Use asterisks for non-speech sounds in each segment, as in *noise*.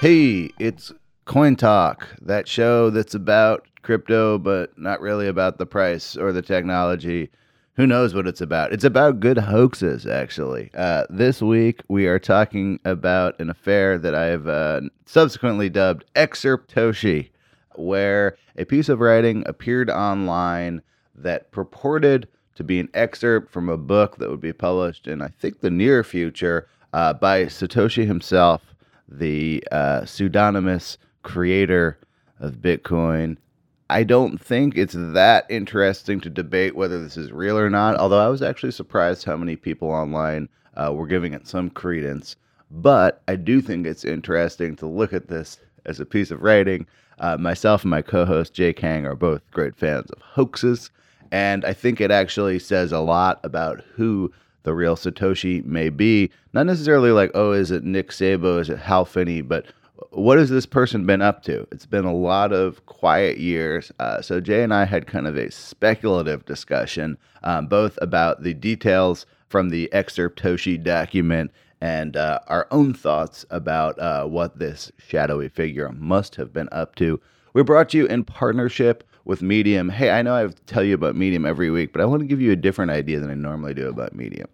Hey, it's Coin Talk, that show that's about crypto, but not really about the price or the technology. Who knows what it's about? It's about good hoaxes, actually. Uh, this week, we are talking about an affair that I've uh, subsequently dubbed Excerptoshi, where a piece of writing appeared online that purported to be an excerpt from a book that would be published in, I think, the near future uh, by Satoshi himself, the uh, pseudonymous creator of Bitcoin. I don't think it's that interesting to debate whether this is real or not, although I was actually surprised how many people online uh, were giving it some credence. But I do think it's interesting to look at this as a piece of writing. Uh, myself and my co host Jay Kang are both great fans of hoaxes, and I think it actually says a lot about who the real Satoshi may be. Not necessarily like, oh, is it Nick Szabo? is it Hal Finney, but what has this person been up to? It's been a lot of quiet years. Uh, so Jay and I had kind of a speculative discussion, um, both about the details from the Excerptoshi document and uh, our own thoughts about uh, what this shadowy figure must have been up to. We brought you in partnership with Medium. Hey, I know I have to tell you about Medium every week, but I want to give you a different idea than I normally do about Medium.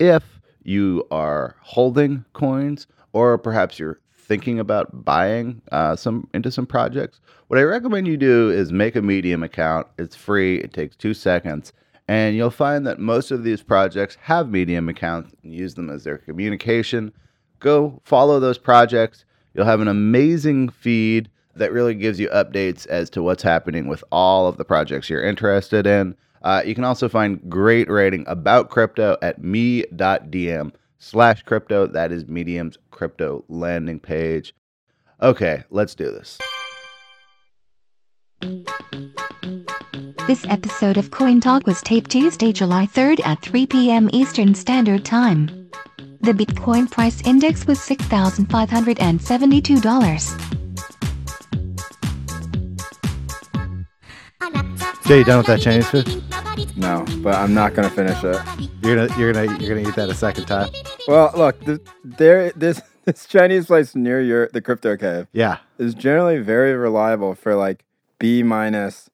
If you are holding coins, or perhaps you're thinking about buying uh, some into some projects, what I recommend you do is make a Medium account. It's free. It takes two seconds, and you'll find that most of these projects have Medium accounts and use them as their communication. Go follow those projects. You'll have an amazing feed that really gives you updates as to what's happening with all of the projects you're interested in. Uh, you can also find great writing about crypto at me.dm slash crypto. That is Medium's crypto landing page. Okay, let's do this. This episode of Coin Talk was taped Tuesday, July 3rd at 3 p.m. Eastern Standard Time. The Bitcoin price index was $6,572. Jay, you done with that Chinese food? No, but I'm not gonna finish it. You're gonna you're gonna you're gonna eat that a second time? Well, look, th- there this *laughs* this Chinese place near your the crypto cave Yeah. is generally very reliable for like B minus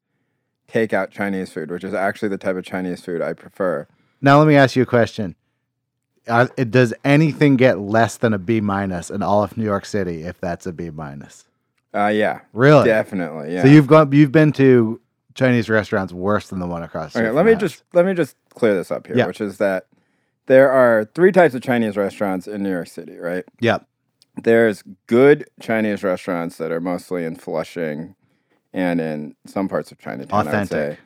takeout Chinese food, which is actually the type of Chinese food I prefer. Now let me ask you a question. Uh, does anything get less than a B minus in all of New York City if that's a B minus? Uh, yeah, Really? definitely, yeah. So you've gone you've been to Chinese restaurants worse than the one across. the Okay, street let me house. just let me just clear this up here, Yeah. which is that there are three types of Chinese restaurants in New York City, right? Yep. There's good Chinese restaurants that are mostly in Flushing and in some parts of Chinatown. I would say. Authentic.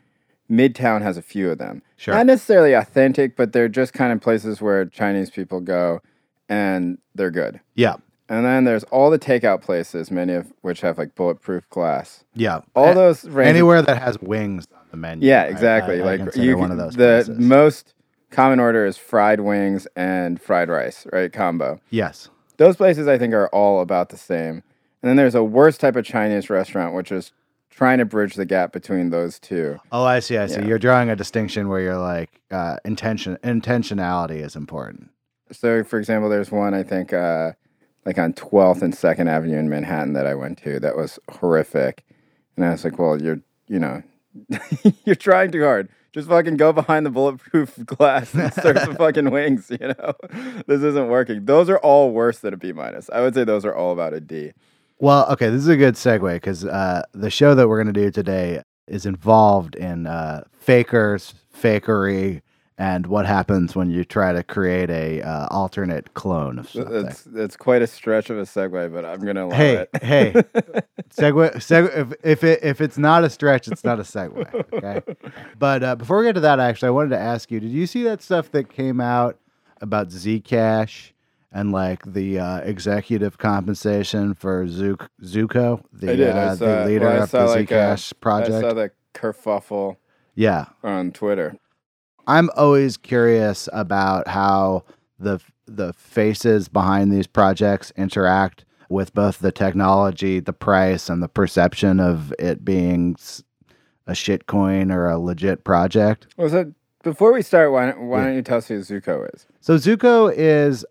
Midtown has a few of them. Sure. Not necessarily authentic, but they're just kind of places where Chinese people go and they're good. Yeah. And then there's all the takeout places, many of which have like bulletproof glass. Yeah. All A- those range anywhere that has wings on the menu. yeah, exactly. I, I like consider you, one of those the places. most common order is fried wings and fried rice, right? Combo. yes. Those places I think are all about the same. And then there's a worse type of Chinese restaurant, which is trying to bridge the gap between those two. Oh, I see. I see. Yeah. You're drawing a distinction where you're like uh, intention intentionality is important. So, for example, there's one I think uh, like on 12th and 2nd Avenue in Manhattan that I went to that was horrific. And I was like, well, you're, you know, *laughs* you're trying too hard. Just fucking go behind the bulletproof *laughs* glass and serve the *laughs* fucking wings, you know? This isn't working. Those are all worse than a B minus. I would say those are all about a D. Well, okay, this is a good segue because uh, the show that we're going to do today is involved in uh, fakers, fakery, and what happens when you try to create a uh, alternate clone of something. It's, it's quite a stretch of a segue, but I'm going to allow Hey, it. hey, *laughs* segue, segue. If, if it if it's not a stretch, it's not a segue. Okay. But uh, before we get to that, actually, I wanted to ask you: Did you see that stuff that came out about Zcash and like the uh, executive compensation for Zook, Zooko, the I did. uh, I the leader well, I of saw the like, uh, Zcash I project? I saw the kerfuffle yeah, on Twitter. I'm always curious about how the the faces behind these projects interact with both the technology, the price, and the perception of it being a shit coin or a legit project. Well, so before we start, why, don't- why Yeah. don't you tell us who Zooko is? So Zooko is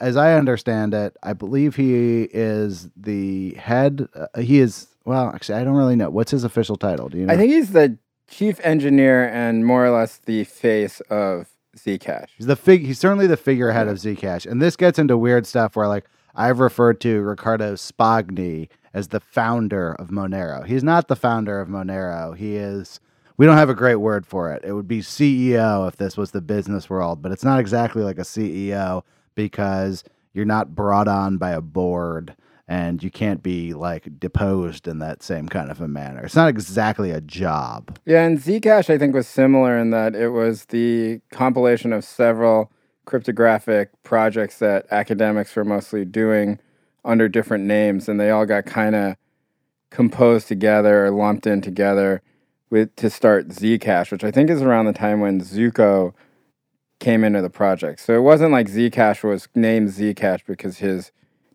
as I understand it, I believe he is the head. Uh, he is well, actually, I don't really know what's his official title. Do you know? I think he's the chief engineer and more or less the face of Zcash. He's the fig. He's certainly the figurehead of Zcash, and this gets into weird stuff where, like, I've referred to Riccardo Spagni as the founder of Monero. He's not the founder of Monero. He is. We don't have a great word for it. It would be CEO if this was the business world, but it's not exactly like a CEO because you're not brought on by a board and you can't be like deposed in that same kind of a manner. It's not exactly a job. Yeah, and Zcash I think was similar in that it was the compilation of several cryptographic projects that academics were mostly doing under different names, and they all got kind of composed together or lumped in together with to start Zcash, which I think is around the time when Zooko came into the project. So it wasn't like Zcash was named Zcash because his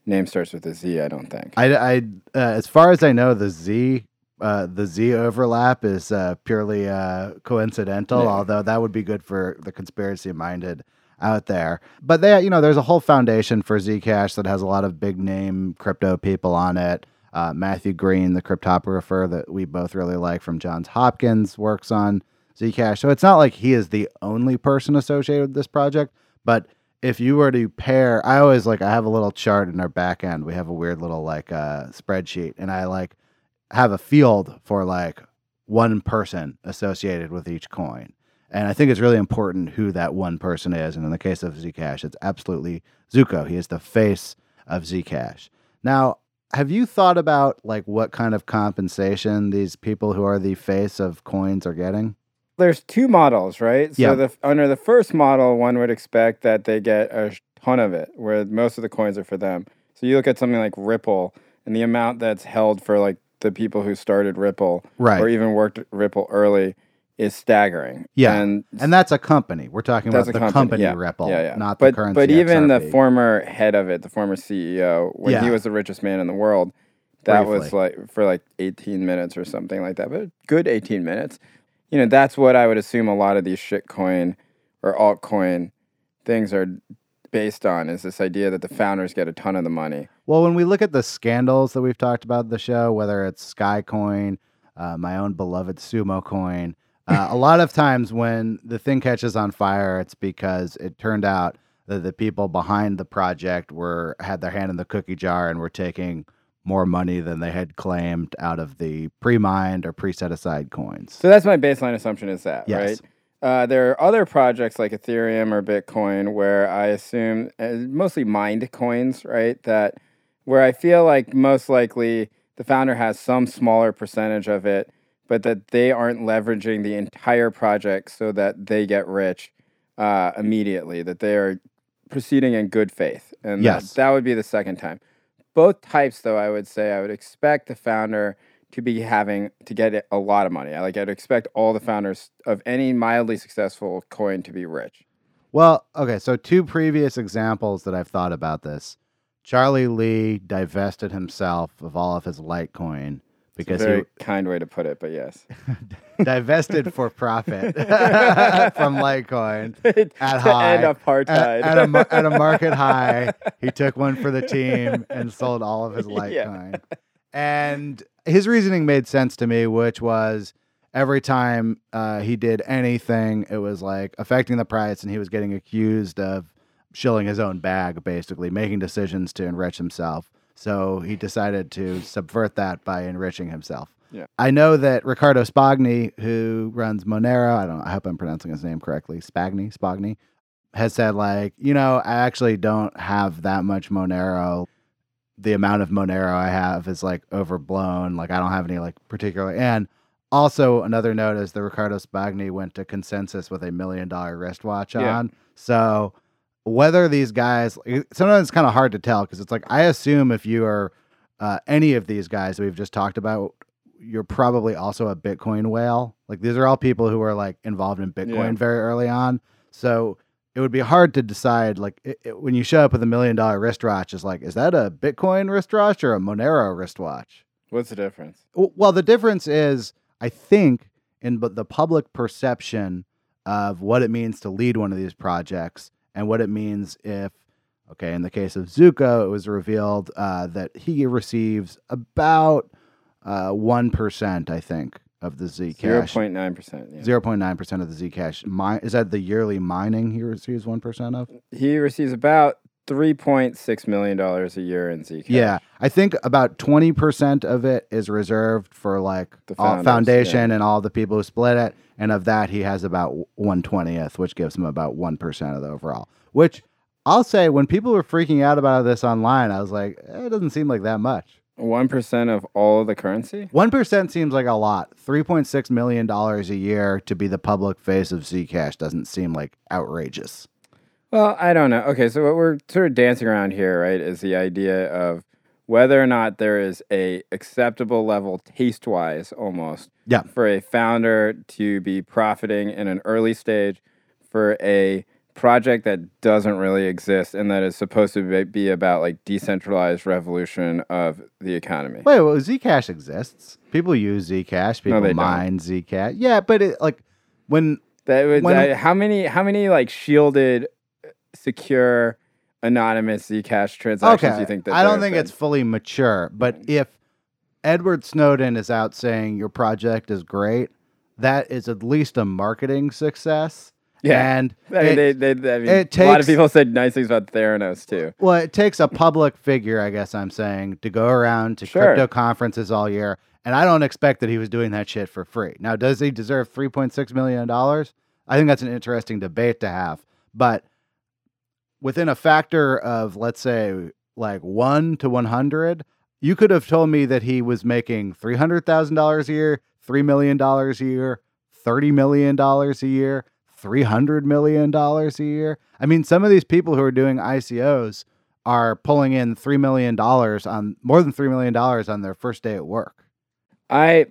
name starts with a Z. I don't think. I, I uh, as far as I know, the Z. Uh, the Z overlap is uh, purely uh, coincidental, Yeah. although that would be good for the conspiracy minded out there. But they, you know, there's a whole foundation for Zcash that has a lot of big name crypto people on it. Uh, Matthew Green, the cryptographer that we both really like from Johns Hopkins, works on Zcash. So it's not like he is the only person associated with this project. But if you were to pair, I always like I have a little chart in our back end. We have a weird little like uh, spreadsheet, and I like have a field for like one person associated with each coin. And I think it's really important who that one person is. And in the case of Zcash, it's absolutely Zooko. He is the face of Zcash. Now, have you thought about like what kind of compensation these people who are the face of coins are getting? There's two models, right? So Yeah. the under the first model, one would expect that they get a ton of it, where most of the coins are for them. So you look at something like Ripple, and the amount that's held for like the people who started Ripple, Right. or even worked at Ripple early, is staggering. Yeah. and And that's a company. We're talking about the company, company yeah, Ripple, yeah, yeah. not but, the currency. But even the former head of it, the former CEO, when he was the richest man in the world, that was like for like 18 minutes or something like that. But good 18 minutes. You know, that's what I would assume a lot of these shitcoin or altcoin things are based on is this idea that the founders get a ton of the money. Well, when we look at the scandals that we've talked about in the show, whether it's Skycoin, uh, my own beloved Sumo Coin, uh, a *laughs* lot of times when the thing catches on fire, it's because it turned out that the people behind the project were had their hand in the cookie jar and were taking more money than they had claimed out of the pre-mined or pre-set aside coins. So that's my baseline assumption is that, Yes. right? Uh, there are other projects like Ethereum or Bitcoin where I assume uh, mostly mined coins, right? That where I feel like most likely the founder has some smaller percentage of it, but that they aren't leveraging the entire project so that they get rich uh, immediately. That they are proceeding in good faith, and Yes. that, that would be the second time. Both types, though, I would say I would expect the founder to be having to get a lot of money. Like I'd expect all the founders of any mildly successful coin to be rich. Well, okay, so two previous examples that I've thought about this. Charlie Lee divested himself of all of his Litecoin because It's a very he kind way to put it, but yes. *laughs* divested for profit *laughs* from Litecoin at high end apartheid. At, at a, at a market *laughs* high, he took one for the team and sold all of his Litecoin. And his reasoning made sense to me, which was every time uh, he did anything, it was like affecting the price, and he was getting accused of shilling his own bag, basically making decisions to enrich himself. So he decided to subvert that by enriching himself. Yeah. I know that Riccardo Spagni, who runs Monero, I don't I hope I'm pronouncing his name correctly, Spagni, Spagni, has said like, you know, I actually don't have that much Monero. The amount of Monero I have is like overblown. Like I don't have any like particular and also another note is that Riccardo Spagni went to consensus with a million dollar wristwatch Yeah. on. So whether these guys sometimes it's kind of hard to tell because it's like I assume if you are uh, any of these guys that we've just talked about, you're probably also a Bitcoin whale. Like these are all people who are like involved in Bitcoin Yeah. very early on. So it would be hard to decide like it, it- when you show up with a million dollar wristwatch, is like is that a Bitcoin wristwatch or a Monero wristwatch? What's the difference? Well, the difference is, I think, in the public perception of what it means to lead one of these projects and what it means if Okay, in the case of Zooko, it was revealed uh, that he receives about uh, one I think, of the Zcash. point Zero point nine percent. Zero point nine percent of the Zcash. Mi- is that the yearly mining he receives one percent of? He receives about three point six million dollars a year in Zcash. Yeah, I think about twenty percent of it is reserved for like The founders, foundation and all the people who split it, and of that he has about one twentieth, which gives him about one percent of the overall. Which I'll say, when people were freaking out about this online, I was like, eh, it doesn't seem like that much. One percent of all the currency. One percent seems like a lot. Three point six million dollars a year to be the public face of Zcash doesn't seem like outrageous. Well, I don't know. Okay, so what we're sort of dancing around here, right, is the idea of whether or not there is a acceptable level taste-wise almost Yeah. for a founder to be profiting in an early stage for a project that doesn't really exist and that is supposed to be- be about like decentralized revolution of the economy. Wait, well, Zcash exists. People use Zcash. People don't. mine Zcash. Yeah, but it like when That When- that- how many how many like shielded, secure, anonymous Zcash transactions okay, you think that I don't think have it's fully mature. But mm. if Edward Snowden is out saying your project is great, that is at least a marketing success. yeah. and I mean, it- they, they, I mean, it a lot of people said nice things about Theranos too. Well, it takes a public figure, I guess I'm saying, to go around to Sure. crypto conferences all year. And I don't expect that he was doing that shit for free. Now, does he deserve $3.6 million? I think that's an interesting debate to have. But within a factor of, let's say, like 1 to 100, you could have told me that he was making $300,000 a year, $3 million a year, $30 million a year, $300 million a year. I mean, some of these people who are doing ICOs are pulling in $3 million on more than $3 million on their first day at work. I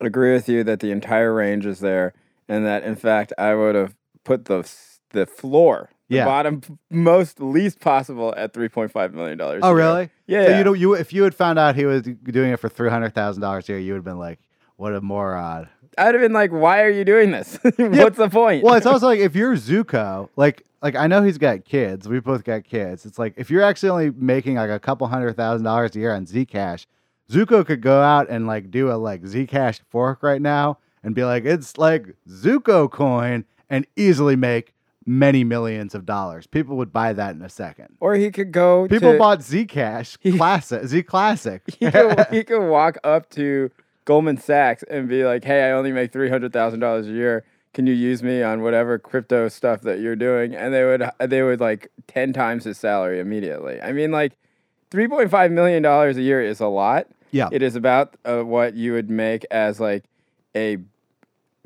agree with you that the entire range is there, and that in fact I would have put the the floor, Yeah. bottom most least possible at three point five million dollars. Oh, really? Yeah. So yeah. you know, you if you had found out he was doing it for three hundred thousand dollars a year, you would have been like, "What a moron!" I'd have been like, "Why are you doing this? *laughs* What's the point?" well, it's also *laughs* like if you're Zooko, like like I know he's got kids. We both got kids. It's like if you're actually only making like a couple hundred thousand dollars a year on Zcash, Zooko could go out and like do a like Zcash fork right now and be like, it's like Zooko coin and easily make many millions of dollars. People would buy that in a second. or he could go. People to, bought Zcash *laughs* He- classic, Z classic. *laughs* He could, he could walk up to Goldman Sachs and be like, "Hey, I only make three hundred thousand dollars a year. Can you use me on whatever crypto stuff that you're doing?" And they would they would like ten times his salary immediately. I mean, like three point five million dollars a year is a lot. Yeah. It is about uh, what you would make as like a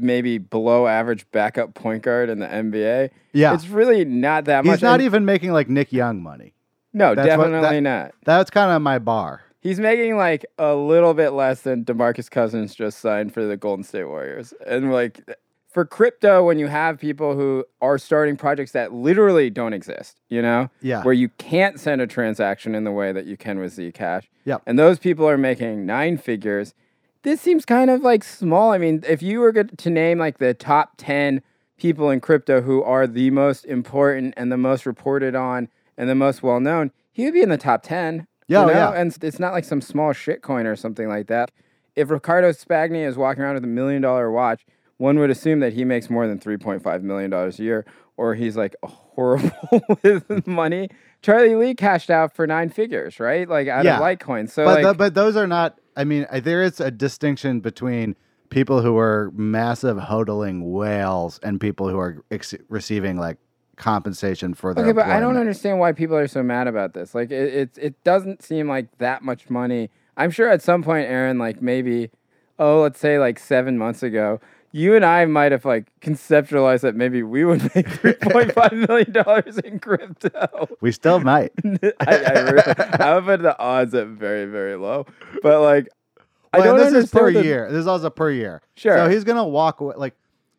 maybe below average backup point guard in the NBA. Yeah. It's really not that much. He's not And- even making like Nick Young money. No, that's what- definitely that- not. That's kind of my bar. He's making like a little bit less than DeMarcus Cousins just signed for the Golden State Warriors. And like for crypto, when you have people who are starting projects that literally don't exist, you know, Yeah. where you can't send a transaction in the way that you can with Zcash, Yep. and those people are making nine figures. This seems kind of like small. I mean, if you were to name like the top 10 people in crypto who are the most important and the most reported on and the most well known, he would be in the top 10. Yeah, you oh, know? yeah. And it's not like some small shitcoin or something like that. If Riccardo Spagni is walking around with a million dollar watch, one would assume that he makes more than $3.5 million a year, or he's like *laughs* horrible *laughs* with money. Charlie Lee cashed out for nine figures, right? Like out Yeah. of Litecoin. So, but like, tho- but those are not. I mean, I- there is a distinction between people who are massive hodling whales and people who are ex- receiving like compensation for their. Okay, but I don't understand why people are so mad about this. Like, it, it it doesn't seem like that much money. I'm sure at some point, Aaron, like maybe, oh, let's say like seven months ago, you and I might have like conceptualized that maybe we would make *laughs* 3.5 million dollars in crypto. We still might. *laughs* I, I, re- I would put the odds at very very low, but like, I Well, don't this is per the- year. This is also per year. Sure. So he's gonna walk away like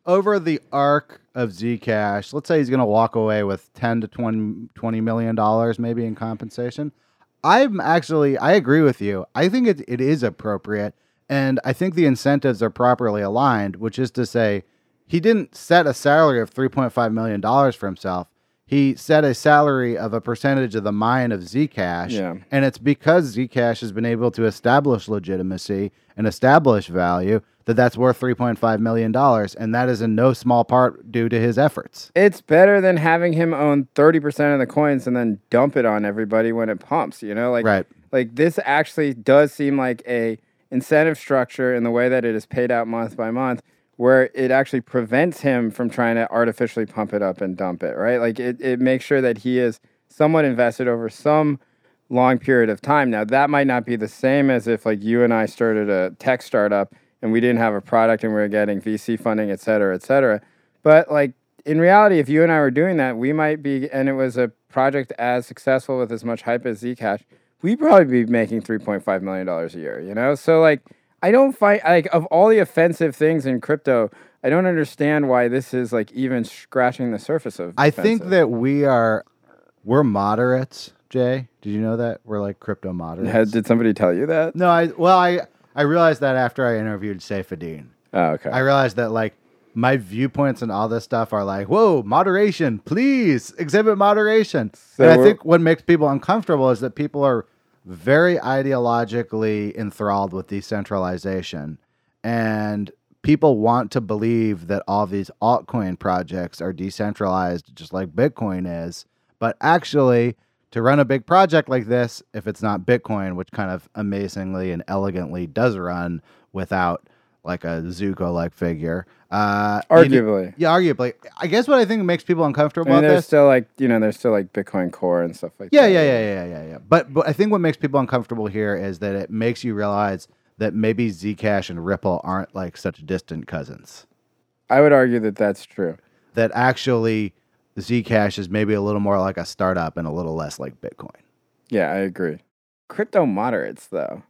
over the arc of Zcash. Let's say he's gonna walk away with ten to 20, 20 million dollars maybe in compensation. I'm actually I agree with you. I think it, it is appropriate, and I think the incentives are properly aligned. Which is to say, he didn't set a salary of three point five million dollars for himself. he set a salary of a percentage of the mine of Zcash. Yeah. And it's because Zcash has been able to establish legitimacy and establish value that that's worth $3.5 million. And that is in no small part due to his efforts. It's better than having him own 30% of the coins and then dump it on everybody when it pumps, you know? Like Right. like this actually does seem like a incentive structure in the way that it is paid out month by month where it actually prevents him from trying to artificially pump it up and dump it, right? Like it, it makes sure that he is somewhat invested over some long period of time. Now that might not be the same as if like you and I started a tech startup and we didn't have a product and we were getting VC funding, et cetera, et cetera. But like in reality, if you and I were doing that, we might be, and it was a project as successful with as much hype as Zcash, we'd probably be making $3.5 million a year, you know? So like, I don't find, like, of all the offensive things in crypto, I don't understand why this is like even scratching the surface of. I think that we are, we're moderates, Jay. Did you know that? We're like crypto moderates. Did somebody tell you that? no, I, well, I, I realized that after I interviewed Saifedean. Oh, ah, okay. I realized that like my viewpoints and all this stuff are like, whoa, moderation, please exhibit moderation. So and I think what makes people uncomfortable is that people are very ideologically enthralled with decentralization. And people want to believe that all these altcoin projects are decentralized just like Bitcoin is. But actually, to run a big project like this, if it's not Bitcoin, which kind of amazingly and elegantly does run without like a Zooko like figure, uh, you Arguably. yeah, arguably. I guess what I think makes people uncomfortable I mean, about there's this. still like, you know, there's still like Bitcoin Core and stuff like Yeah, that. yeah, yeah, yeah, yeah, yeah. But but I think what makes people uncomfortable here is that it makes you realize that maybe Zcash and Ripple aren't like such distant cousins. I would argue that that's true. That actually Zcash is maybe a little more like a startup and a little less like Bitcoin. Yeah, I agree. Crypto moderates, though.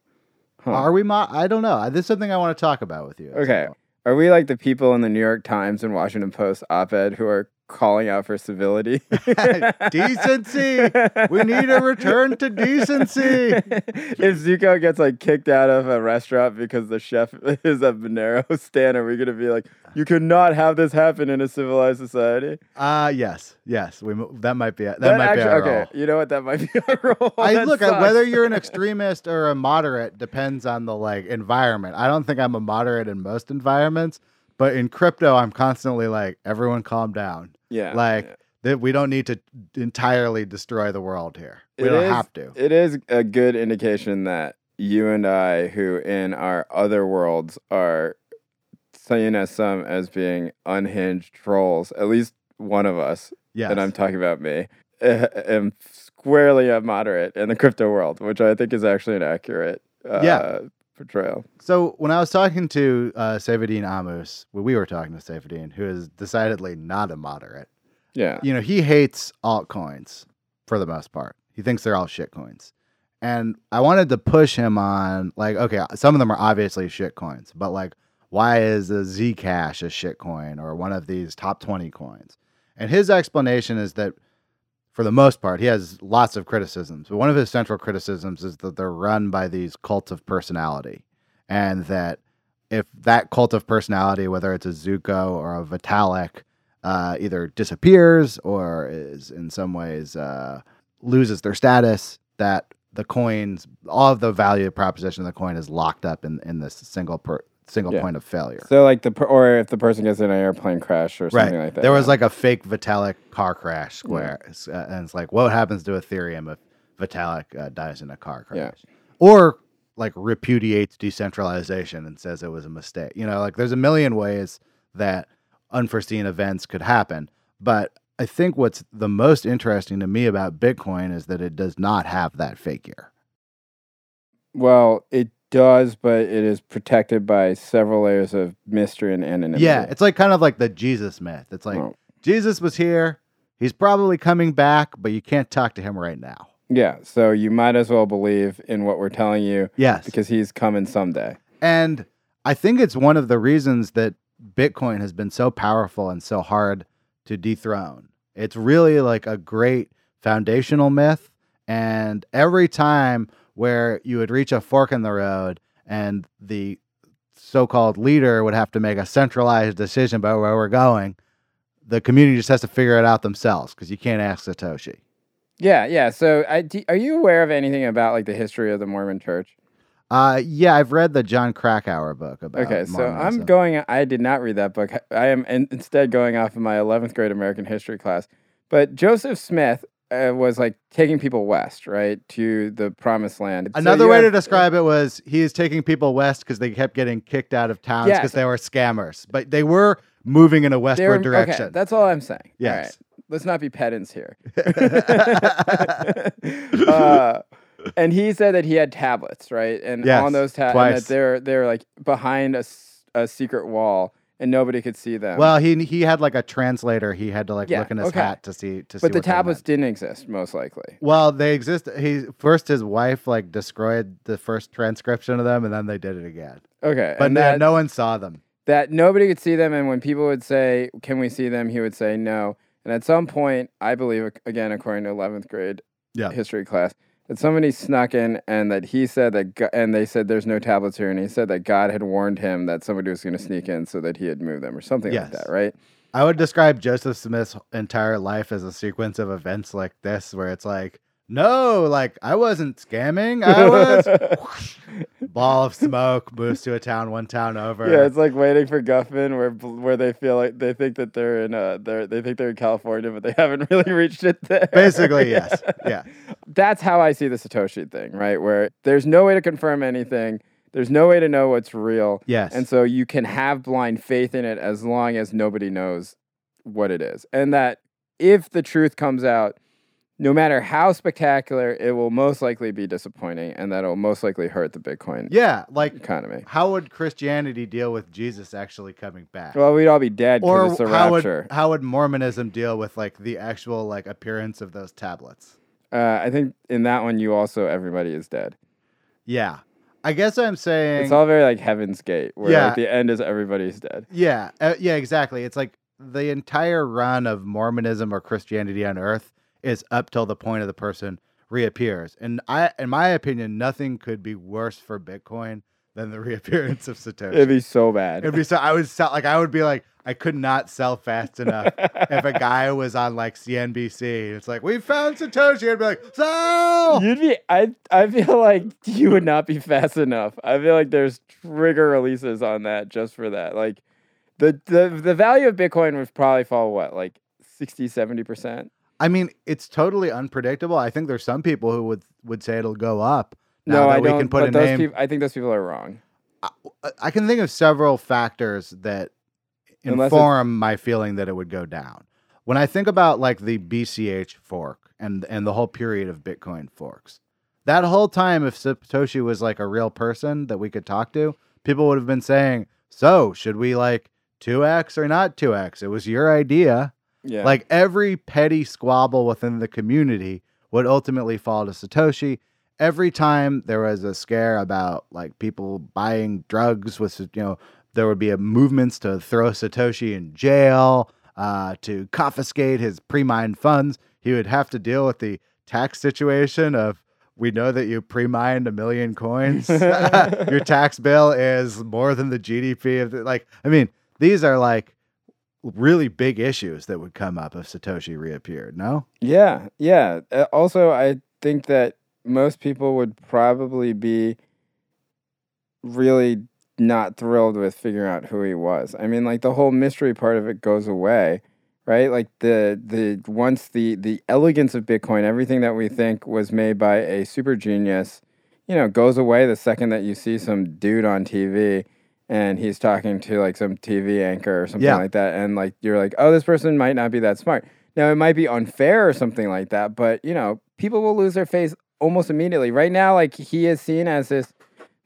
Huh. Are we? Mo- I don't know. This is something I want to talk about with you. Okay. Are we like the people in the New York Times and Washington Post op ed who are calling out for civility? *laughs* Decency. We need a return to decency. *laughs* if Zooko gets like kicked out of a restaurant because the chef *laughs* is a Monero stan, are we gonna be like, you could not have this happen in a civilized society? Uh yes, yes. We that might be that, That might actu- be our okay. role. You know what? That might be our role. I That look sucks. whether you're an extremist or a moderate depends on the like environment. I don't think I'm a moderate in most environments, but in crypto, I'm constantly like, everyone calm down. yeah, like yeah. that, we don't need to entirely destroy the world here. We It don't is- have to. It is a good indication that you and I, who in our other worlds are seen as some as being unhinged trolls, at least one of us, yes. and I'm talking about me, *laughs* am squarely a moderate in the crypto world, which I think is actually an accurate uh, Yeah. Portrayal. So when I was talking to uh, Saifedean Ammous, well, we were talking to Saifedean, who is decidedly not a moderate. Yeah. you know, he hates altcoins for the most part. He thinks they're all shitcoins. And I wanted to push him on like, okay, some of them are obviously shitcoins, but like, why is a Zcash a shitcoin or one of these top 20 coins? And his explanation is that for the most part, he has lots of criticisms, but one of his central criticisms is that they're run by these cults of personality. And that if that cult of personality, whether it's a Zooko or a Vitalik, uh, either disappears or is in some ways uh, loses their status, that the coins, all of the value proposition of the coin is locked up in, in this single per, single Yeah. point of failure. So like the per- or if the person gets in an airplane crash or something like that. There was like a fake Vitalik car crash square, It's, uh, and it's like, what happens to Ethereum if Vitalik uh, dies in a car crash? Yeah. Or like repudiates decentralization and says it was a mistake. You know, like there's a million ways that unforeseen events could happen. But I think what's the most interesting to me about Bitcoin is that it does not have that figure. Well, it does, but it is protected by several layers of mystery and anonymity. Yeah, it's like kind of like the Jesus myth. It's like Oh. Jesus was here. He's probably coming back, but you can't talk to him right now. yeah. So you might as well believe in what we're telling you Yes. because he's coming someday. And I think it's one of the reasons that Bitcoin has been so powerful and so hard to dethrone. It's really like a great foundational myth. And every time where you would reach a fork in the road and the so called leader would have to make a centralized decision about where we're going, the community just has to figure it out themselves because you can't ask Satoshi. Yeah, yeah. So, I, do, are you aware of anything about like the history of the Mormon Church? Uh, yeah, I've read the Jon Krakauer book about. Okay, so I'm going. I did not read that book. I am in, instead going off of my 11th grade American history class. But Joseph Smith uh, was like taking people west, right, to the promised land. Another you way to have- describe it was he is taking people west because they kept getting kicked out of towns because Yes. they were scammers, but they were moving in a westward direction. Okay, that's all I'm saying. Yes. right. Let's not be pedants here. *laughs* *laughs* uh, and he said that he had tablets, right? And Yes, on those tablets, they're they're like behind a, a secret wall, and nobody could see them. well, he he had like a translator. He had to like Yeah, look in his okay. hat to see to see. but the tablets didn't exist, most likely. Well, they exist. He first his wife like destroyed the first transcription of them, and then they did it again. Okay, But no, no one saw them. that nobody could see them, and when people would say, "Can we see them?" he would say no. And at some point, I believe, again, according to eleventh grade Yeah. history class, that somebody snuck in and that he said that, Go- and they said there's no tablets here, and he said that God had warned him that somebody was going to sneak in, so that he had moved them or something like that, right? I would describe Joseph Smith's entire life as a sequence of events like this, where it's like, no, like I wasn't scamming. I was *laughs* ball of smoke moves to a town one town over. Yeah, it's like waiting for Guffman, where where they feel like they think that they're in uh they're they think they're in California, but they *laughs* haven't really reached it there. Basically, yes. *laughs* Yeah. That's how I see the Satoshi thing, right? Where there's no way to confirm anything. There's no way to know what's real. Yes. And so you can have blind faith in it as long as nobody knows what it is. And that if the truth comes out, no matter how spectacular, it will most likely be disappointing and that will most likely hurt the Bitcoin yeah, like economy. how would Christianity deal with Jesus actually coming back? Well, we'd all be dead or it's a how rapture. would how would Mormonism deal with like the actual like appearance of those tablets? Uh, I think in that one, you also everybody is dead. Yeah, I guess I'm saying It's all very like Heaven's Gate, where Yeah. like the end is everybody's dead. Yeah, uh, yeah, exactly. It's like the entire run of Mormonism or Christianity on Earth is up till the point of the person reappears. And I, in my opinion, nothing could be worse for Bitcoin than the *laughs* reappearance of Satoshi. It'd be so bad. It'd be so. I would sell like I would be like I could not sell fast enough if a *laughs* guy was on like CNBC. It's like we found Satoshi. I'd be like sell. You'd be. I. I feel like you would not be fast enough. I feel like there's trigger releases on that just for that. Like, the the the value of Bitcoin would probably fall what like 60 70 percent. I mean, it's totally unpredictable. I think there's some people who would would say it'll go up. now No, that I don't. can put but a those people, I think those people are wrong. I- I can think of several factors that Unless inform my feeling that it would go down. When I think about like the BCH fork and and the whole period of Bitcoin forks, that whole time, if Satoshi was like a real person that we could talk to, people would have been saying, "So should we like two x or not two x? It was your idea." Yeah. Like every petty squabble within the community would ultimately fall to Satoshi. Every time there was a scare about like people buying drugs with, you know, there would be a movements to throw Satoshi in jail, uh, to confiscate his pre-mined funds. He would have to deal with the tax situation of we know that you pre-mined a million coins. *laughs* *laughs* Your tax bill is more than the GDP of the, like. I mean, these are like really big issues that would come up if Satoshi reappeared. No, Yeah, yeah. Uh, also, I think that most people would probably be really not thrilled with figuring out who he was. I mean, like the whole mystery part of it goes away, right? Like the the once the the elegance of Bitcoin, everything that we think was made by a super genius, you know, goes away the second that you see some dude on TV and he's talking to like some TV anchor or something Yeah. like that and like you're like, "Oh, this person might not be that smart." Now, it might be unfair or something like that, but you know, people will lose their face almost immediately. Right now, like he is seen as this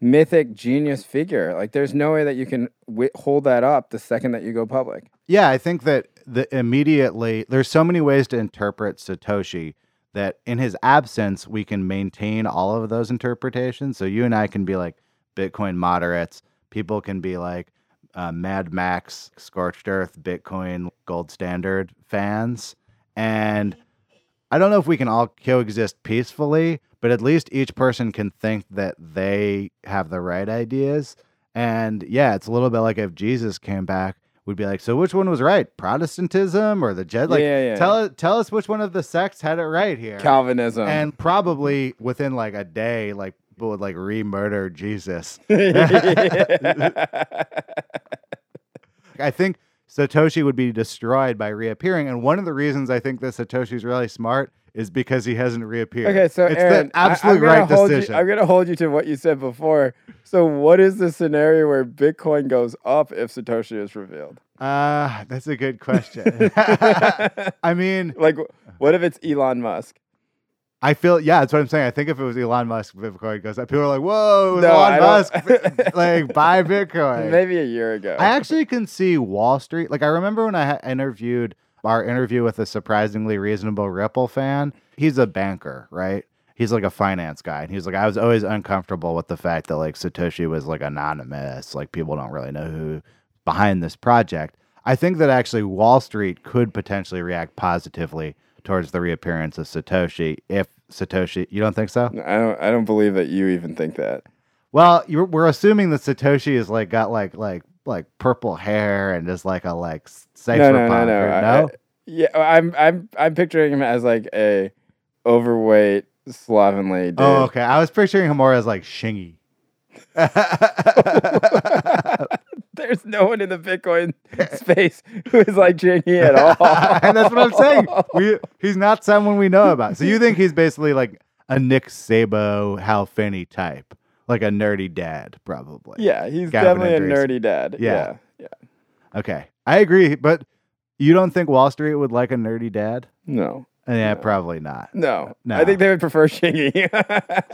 mythic genius figure. Like, there's no way that you can wi- hold that up the second that you go public. yeah, I think that the immediately there's so many ways to interpret Satoshi that in his absence we can maintain all of those interpretations. So you and I can be like Bitcoin moderates. People can be like uh, Mad Max, Scorched Earth, Bitcoin Gold Standard fans, and I don't know if we can all coexist peacefully, but at least each person can think that they have the right ideas. And yeah, it's a little bit like if Jesus came back, we'd be like, so which one was right, Protestantism or the Jed? Like, Yeah, yeah. tell us, tell us which one of the sects had it right here. Calvinism. and probably within like a day, like people would like re-murder Jesus. *laughs* I think Satoshi would be destroyed by reappearing, and one of the reasons I think that Satoshi's really smart is because he hasn't reappeared. Okay, so it's Aaron, the absolute I, right decision. You, I'm gonna hold you to what you said before. So, what is the scenario where Bitcoin goes up if Satoshi is revealed? Ah, that's a good question. *laughs* I mean, *laughs* like, what if it's Elon Musk? I feel yeah, that's what I'm saying. I think if it was Elon Musk, Bitcoin goes up. People are like, "Whoa, No, Elon Musk, *laughs* *laughs* like buy Bitcoin." Maybe a year ago. I actually can see Wall Street. Like I remember when I interviewed our interview with a surprisingly reasonable Ripple fan. He's a banker, right? He's like a finance guy, and he's like, I was always uncomfortable with the fact that like Satoshi was like anonymous, like people don't really know who behind this project. I think that actually Wall Street could potentially react positively towards the reappearance of Satoshi if Satoshi. You don't think so? I don't. I don't believe that you even think that. Well, you're, we're assuming that Satoshi is like got like like like purple hair and is like a like s- No, no, no, no. or- no? I- yeah, I'm. I'm. I'm picturing him as like a overweight, slovenly oh, dude. oh, okay. I was picturing him more as like Shingy. *laughs* *laughs* There's no one in the Bitcoin *laughs* space who is like Shingy at *laughs* all. and that's what I'm saying. We, *laughs* he's not someone we know about. So you think he's basically like a Nick Szabo, Hal Finney type, like a nerdy dad, probably. Yeah, he's Gavin definitely a nerdy dad. Yeah. Yeah. yeah. Okay, I agree. But you don't think Wall Street would like a nerdy dad? No. Yeah, No. probably not. No. No. I think they would prefer Shingy.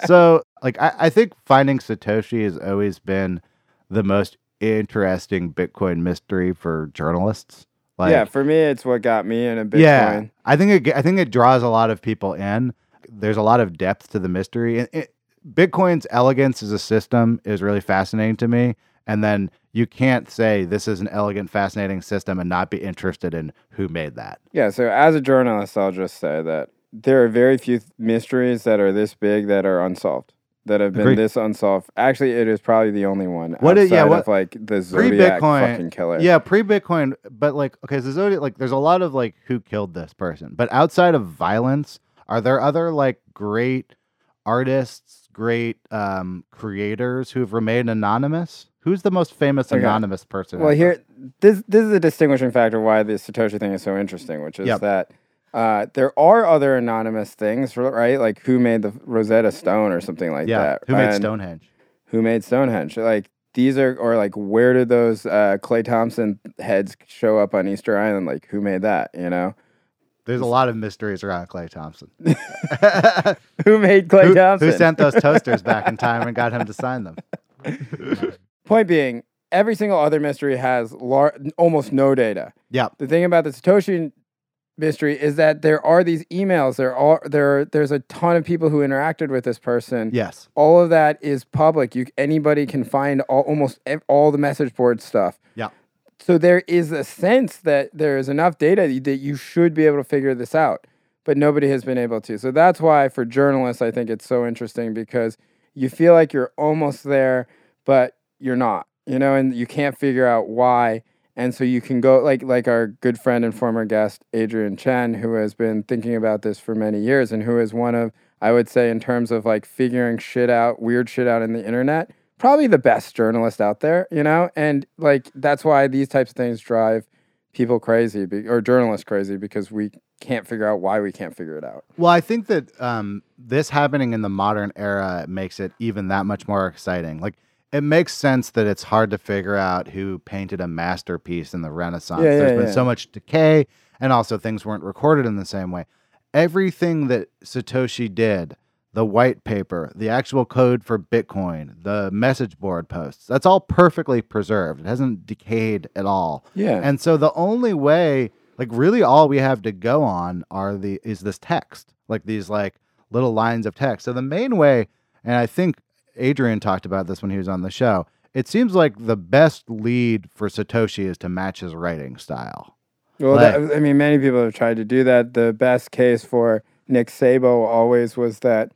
so like I, I think finding Satoshi has always been the most interesting Bitcoin mystery for journalists. Like, yeah, for me, it's what got me in a Bitcoin. yeah, I think it, I think it draws a lot of people in. There's a lot of depth to the mystery, and it, Bitcoin's elegance as a system is really fascinating to me. And then you can't say this is an elegant, fascinating system and not be interested in who made that. Yeah, so as a journalist, I'll just say that there are very few th- mysteries that are this big that are unsolved. That have been Agreed. this unsolved. Actually, it is probably the only one. What is- yeah, what- of like the Zodiac Pre-Bitcoin- fucking killer. Yeah, pre-Bitcoin, but like, okay, so Zodiac, like, there's a lot of like who killed this person, but outside of violence, are there other like great artists, great um, creators who've remained anonymous? Who's the most famous Okay. anonymous person? Well, ever? here this this is a distinguishing factor why the Satoshi thing is so interesting, which is Yep. that uh, there are other anonymous things, right? Like who made the Rosetta Stone or something like yeah, that. who made And Stonehenge? Who made Stonehenge? Like these are, or like where did those uh, Klay Thompson heads show up on Easter Island? Like who made that? You know, There's a lot of mysteries around Klay Thompson. *laughs* *laughs* who made Klay who, Thompson? who sent those toasters back in time and got him to sign them? *laughs* Point being, every single other mystery has lar- almost no data. Yeah. The thing about the Satoshi mystery is that there are these emails. There are there there's a ton of people who interacted with this person. Yes. All of that is public. You anybody can find all, almost ev- all the message board stuff. Yeah. So there is a sense that there is enough data that you should be able to figure this out, but nobody has been able to. So that's why for journalists, I think it's so interesting because you feel like you're almost there, but you're not. You know, and you can't figure out why. And so you can go like like our good friend and former guest Adrian Chen, who has been thinking about this for many years, and who is one of I would say in terms of like figuring shit out, weird shit out in the internet, probably the best journalist out there. You know, and like that's why these types of things drive people crazy be, or journalists crazy because we can't figure out why we can't figure it out. Well, I think that um, this happening in the modern era makes it even that much more exciting. Like, it makes sense that it's hard to figure out who painted a masterpiece in the Renaissance. Yeah, There's yeah, been yeah. so much decay, and also things weren't recorded in the same way. Everything that Satoshi did, the white paper, the actual code for Bitcoin, the message board posts, that's all perfectly preserved. It hasn't decayed at all. Yeah. And so the only way, like really all we have to go on are the is this text. Like these like little lines of text. So the main way, and I think Adrian talked about this when he was on the show, it seems like the best lead for Satoshi is to match his writing style. Well, Like- that, I mean, many people have tried to do that. The best case for Nick Szabo always was that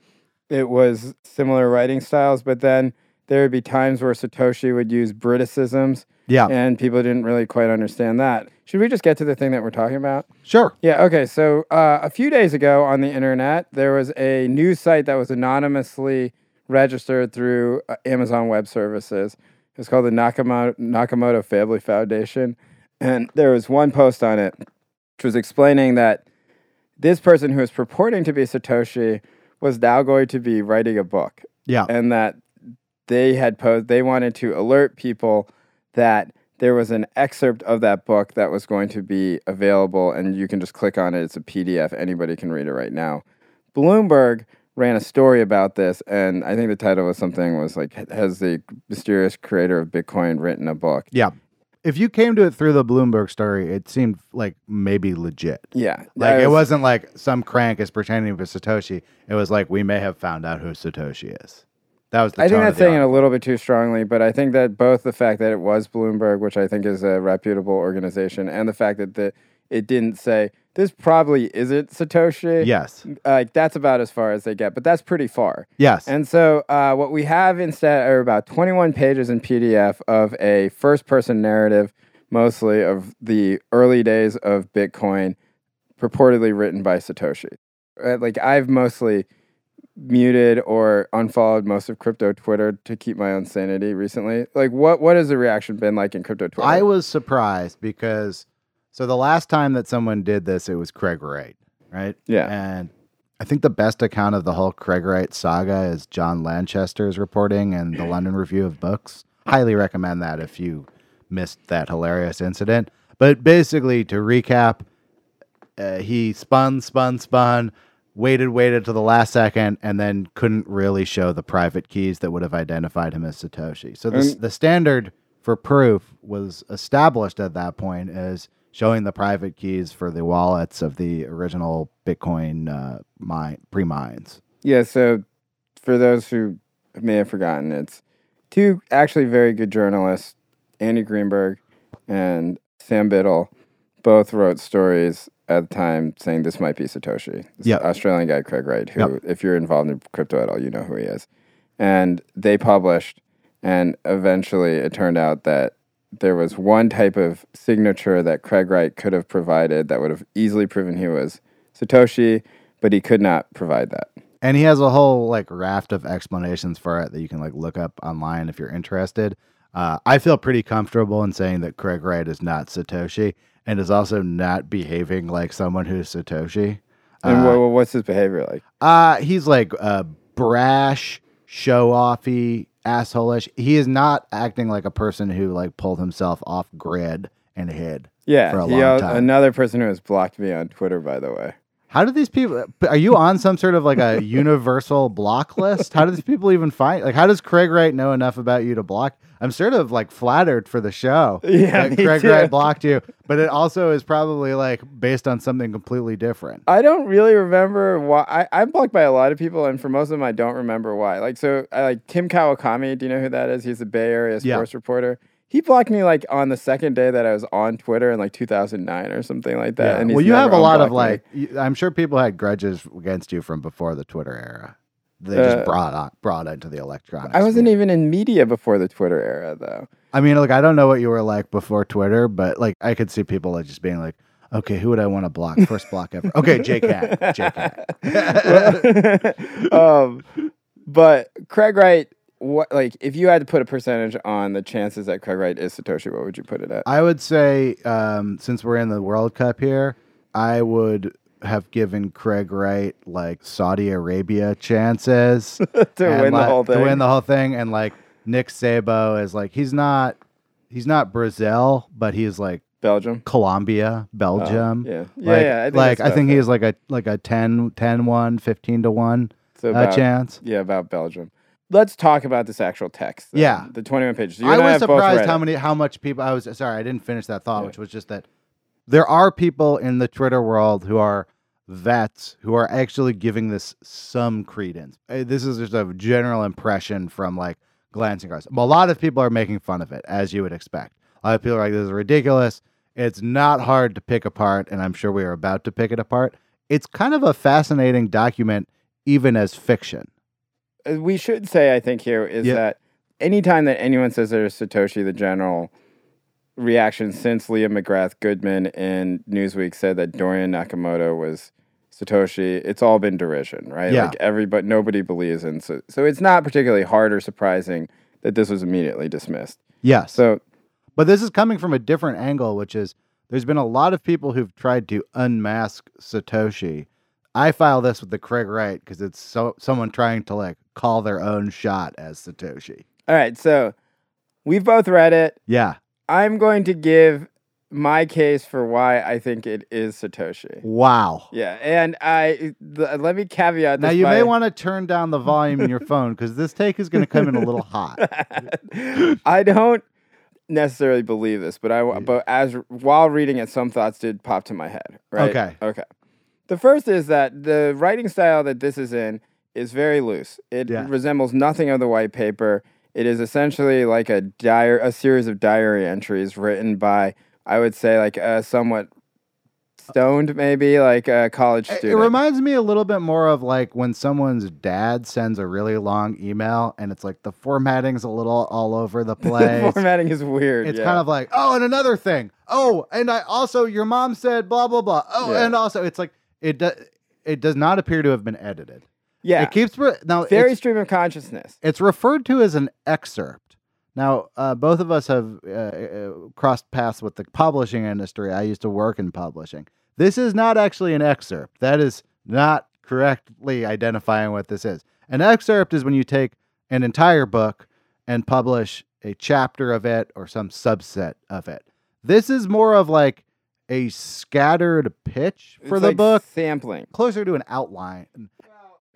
it was similar writing styles, but then there would be times where Satoshi would use Briticisms, Yeah. and people didn't really quite understand that. Should we just get to the thing that we're talking about? Sure. Yeah, okay. So uh, a few days ago on the internet, there was a news site that was anonymously registered through uh, Amazon Web Services. It's called the Nakamoto, Nakamoto Family Foundation. And there was one post on it which was explaining that this person who was purporting to be Satoshi was now going to be writing a book Yeah. and that they had posed they wanted to alert people that there was an excerpt of that book that was going to be available and you can just click on it it's a pdf anybody can read it right now bloomberg ran a story about this and i think the title was something was like has the mysterious creator of bitcoin written a book Yeah. If you came to it through the Bloomberg story, it seemed like maybe legit. yeah Like that it was- wasn't like some crank is pretending to be Satoshi. It was like we may have found out who Satoshi is. That was the I think that's saying it a little bit too strongly, but I think that both the fact that it was Bloomberg, which I think is a reputable organization, and the fact that the, it didn't say this probably isn't Satoshi. Yes. like that's about as far as they get, but that's pretty far. Yes. And so uh, what we have instead are about 21 pages in PDF of a first-person narrative, mostly of the early days of Bitcoin, purportedly written by Satoshi. Uh, like I've mostly muted or unfollowed most of crypto Twitter to keep my own sanity recently. Like what what has the reaction been like in crypto Twitter? I was surprised because so the last time that someone did this, it was Craig Wright, right? Yeah. And I think the best account of the whole Craig Wright saga is John Lanchester's reporting in the London Review of Books. Highly recommend that if you missed that hilarious incident. But basically, to recap, uh, he spun, spun, spun, waited, waited to the last second, and then couldn't really show the private keys that would have identified him as Satoshi. So the, And- the standard for proof was established at that point as showing the private keys for the wallets of the original Bitcoin uh, mine, pre-mines. Yeah, so for those who may have forgotten, it's two actually very good journalists, Andy Greenberg and Sam Biddle, both wrote stories at the time saying this might be Satoshi. Yep. Australian guy, Craig Wright, who, Yep. if you're involved in crypto at all, you know who he is. And they published, and eventually it turned out that there was one type of signature that Craig Wright could have provided that would have easily proven he was Satoshi, but he could not provide that. And he has a whole like raft of explanations for it that you can like look up online if you're interested. Uh, I feel pretty comfortable in saying that Craig Wright is not Satoshi and is also not behaving like someone who's Satoshi. And Uh, what's his behavior like? Uh, he's like uh, brash, show offy, assholeish. He is not acting like a person who like pulled himself off grid and hid. Yeah, for a long al- time. another person who has blocked me on Twitter, by the way. How do these people? Are you on some sort of like a *laughs* universal block list? How do these people even find? Like, how does Craig Wright know enough about you to block? I'm sort of like flattered for the show. *laughs* Yeah, that Craig too. Wright blocked you, but it also is probably like based on something completely different. I don't really remember why. I, I'm blocked by a lot of people, and for most of them, I don't remember why. Like, so, I like Tim Kawakami. Do you know who that is? He's a Bay Area Yeah. sports reporter. He blocked me like on the second day that I was on Twitter in like 2009 or something like that. And he's well, you have a lot of unblocked me. like. I'm sure people had grudges against you from before the Twitter era. They Uh, just brought on, brought into the electronics. I wasn't even in media before the Twitter era, though. I mean, like I don't know what you were like before Twitter, but like I could see people like just being like, "Okay, who would I want to block? First block ever." Okay, *laughs* Jake Hatt. *laughs* um, but Craig Wright, what like if you had to put a percentage on the chances that Craig Wright is Satoshi, what would you put it at? I would say, um, since we're in the World Cup here, I would have given Craig Wright like Saudi Arabia chances *laughs* to win the whole thing. To win the whole thing, and like Nick Szabo is like he's not he's not Brazil, but he's like Belgium. Colombia, Belgium. Oh, yeah. Yeah, like, yeah, I think like I think about he's like a like a 10, 10 1, 15 to 1 So uh, about, chance. Yeah, about Belgium. Let's talk about this actual text. Yeah. The 21 pages. You I was surprised how many how much people I was sorry, I didn't finish that thought, Yeah. which was just that there are people in the Twitter world who are vets who are actually giving this some credence. Uh, This is just a general impression from like glancing across. A lot of people are making fun of it, as you would expect. A lot of people are like, "This is ridiculous." It's not hard to pick apart, and I'm sure we are about to pick it apart. It's kind of a fascinating document, even as fiction. Uh, we should say, I think, here is Yeah. that anytime that anyone says there's Satoshi, the general reaction since Leah McGrath Goodman in Newsweek said that Dorian Nakamoto was Satoshi, it's all been derision, right? Yeah. Like everybody, nobody believes in. So, so it's not particularly hard or surprising that this was immediately dismissed. Yes. So But this is coming from a different angle, which is there's been a lot of people who've tried to unmask Satoshi. I file this with the Craig Wright because it's so someone trying to like call their own shot as Satoshi. all right, so we've both read it. Yeah. I'm going to give my case for why I think it is Satoshi. Wow. Yeah, and I the, let me caveat this. Now you by- may want to turn down the volume in your *laughs* phone because this take is going to come in a little hot. *laughs* I don't necessarily believe this, but I but as while reading it, some thoughts did pop to my head. Right? Okay. Okay. The first is that the writing style that this is in is very loose. It Yeah. resembles nothing of the white paper. It is essentially like a diary, a series of diary entries written by, I would say, like a somewhat stoned, maybe like a college student. It reminds me a little bit more of like when someone's dad sends a really long email and it's like the formatting's a little all over the *laughs* the place. formatting is weird. It's yeah. kind of like, oh, and another thing. Oh, and I also your mom said blah blah blah. Oh, Yeah. and also it's like it does it does not appear to have been edited. Yeah, It keeps re- now very it's, stream of consciousness. it's referred to as an excerpt. Now, uh, both of us have uh, uh, crossed paths with the publishing industry. I used to work in publishing. This is not actually an excerpt. That is not correctly identifying what this is. An excerpt is when you take an entire book and publish a chapter of it or some subset of it. This is more of like a scattered pitch for It's the like book, sampling. closer to an outline.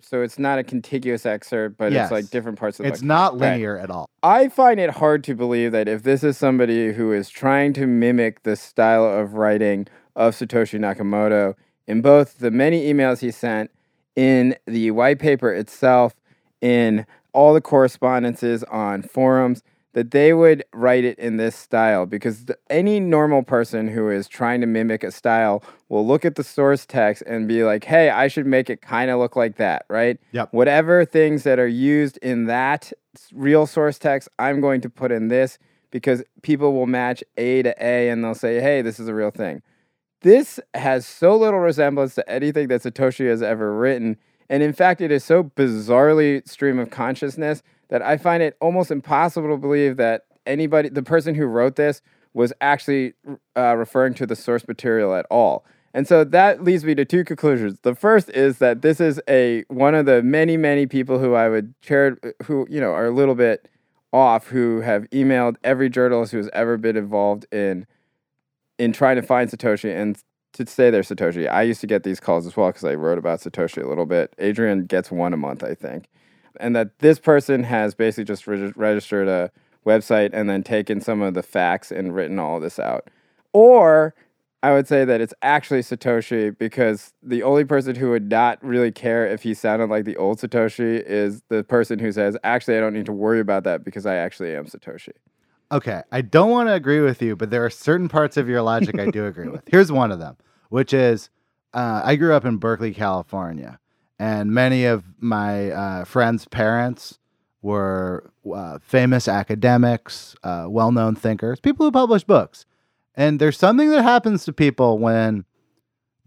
So it's not a contiguous excerpt, but Yes. it's like different parts of the It's book. not Right. linear at all. I find it hard to believe that if this is somebody who is trying to mimic the style of writing of Satoshi Nakamoto in both the many emails he sent, in the white paper itself, in all the correspondences on forums, that they would write it in this style because any normal person who is trying to mimic a style will look at the source text and be like, hey, I should make it kind of look like that, right? Yep. Whatever things that are used in that real source text, I'm going to put in this because people will match A to A and they'll say, hey, this is a real thing. This has so little resemblance to anything that Satoshi has ever written. And in fact, it is so bizarrely stream of consciousness that I find it almost impossible to believe that anybody, the person who wrote this, was actually uh, referring to the source material at all. And so that leads me to two conclusions. The first is that this is a one of the many, many people who I would chair, who you know are a little bit off, who have emailed every journalist who has ever been involved in in trying to find Satoshi and to say they're Satoshi. I used to get these calls as well because I wrote about Satoshi a little bit. Adrian gets one a month, I think. And that this person has basically just reg- registered a website and then taken some of the facts and written all this out. Or I would say that it's actually Satoshi because the only person who would not really care if he sounded like the old Satoshi is the person who says, actually, I don't need to worry about that because I actually am Satoshi. Okay, I don't want to agree with you, but there are certain parts of your logic I do *laughs* agree with. Here's one of them, which is uh, I grew up in Berkeley, California, and many of my uh, friends' parents were uh, famous academics, uh, well known thinkers, people who publish books. And there's something that happens to people when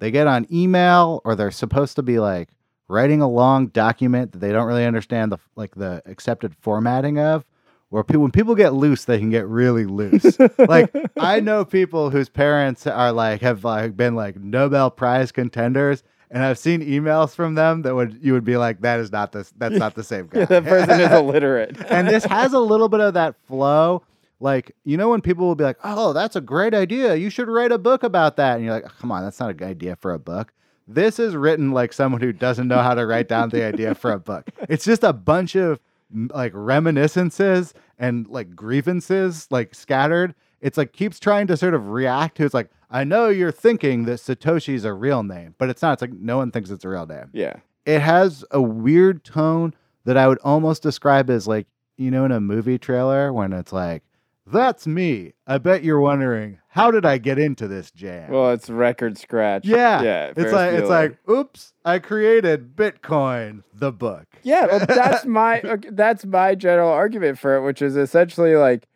they get on email or they're supposed to be like writing a long document that they don't really understand the like the accepted formatting of where pe- when people get loose, they can get really loose. *laughs* like I know people whose parents are like have like been like Nobel Prize contenders, and I've seen emails from them that would you would be like, that is not this, that's not the *laughs* same guy. that person is *laughs* illiterate. and this has a little bit of that flow. Like you know when people will be like, "Oh, that's a great idea. You should write a book about that," and you're like, "Come on, that's not a good idea for a book." This is written like someone who doesn't know how to write down the idea for a book. *laughs* It's just a bunch of like reminiscences and like grievances like scattered. It's like keeps trying to sort of react to. It's like I know you're thinking that Satoshi's a real name, but it's not. It's like no one thinks it's a real name. yeah. It has a weird tone that I would almost describe as like you know in a movie trailer when it's like That's me. I bet you're wondering, how did I get into this jam? Well, it's record scratch. yeah. Yeah. It's Ferris like it's like, oops, I created Bitcoin, the book. Yeah, well, that's *laughs* my that's my general argument for it, which is essentially like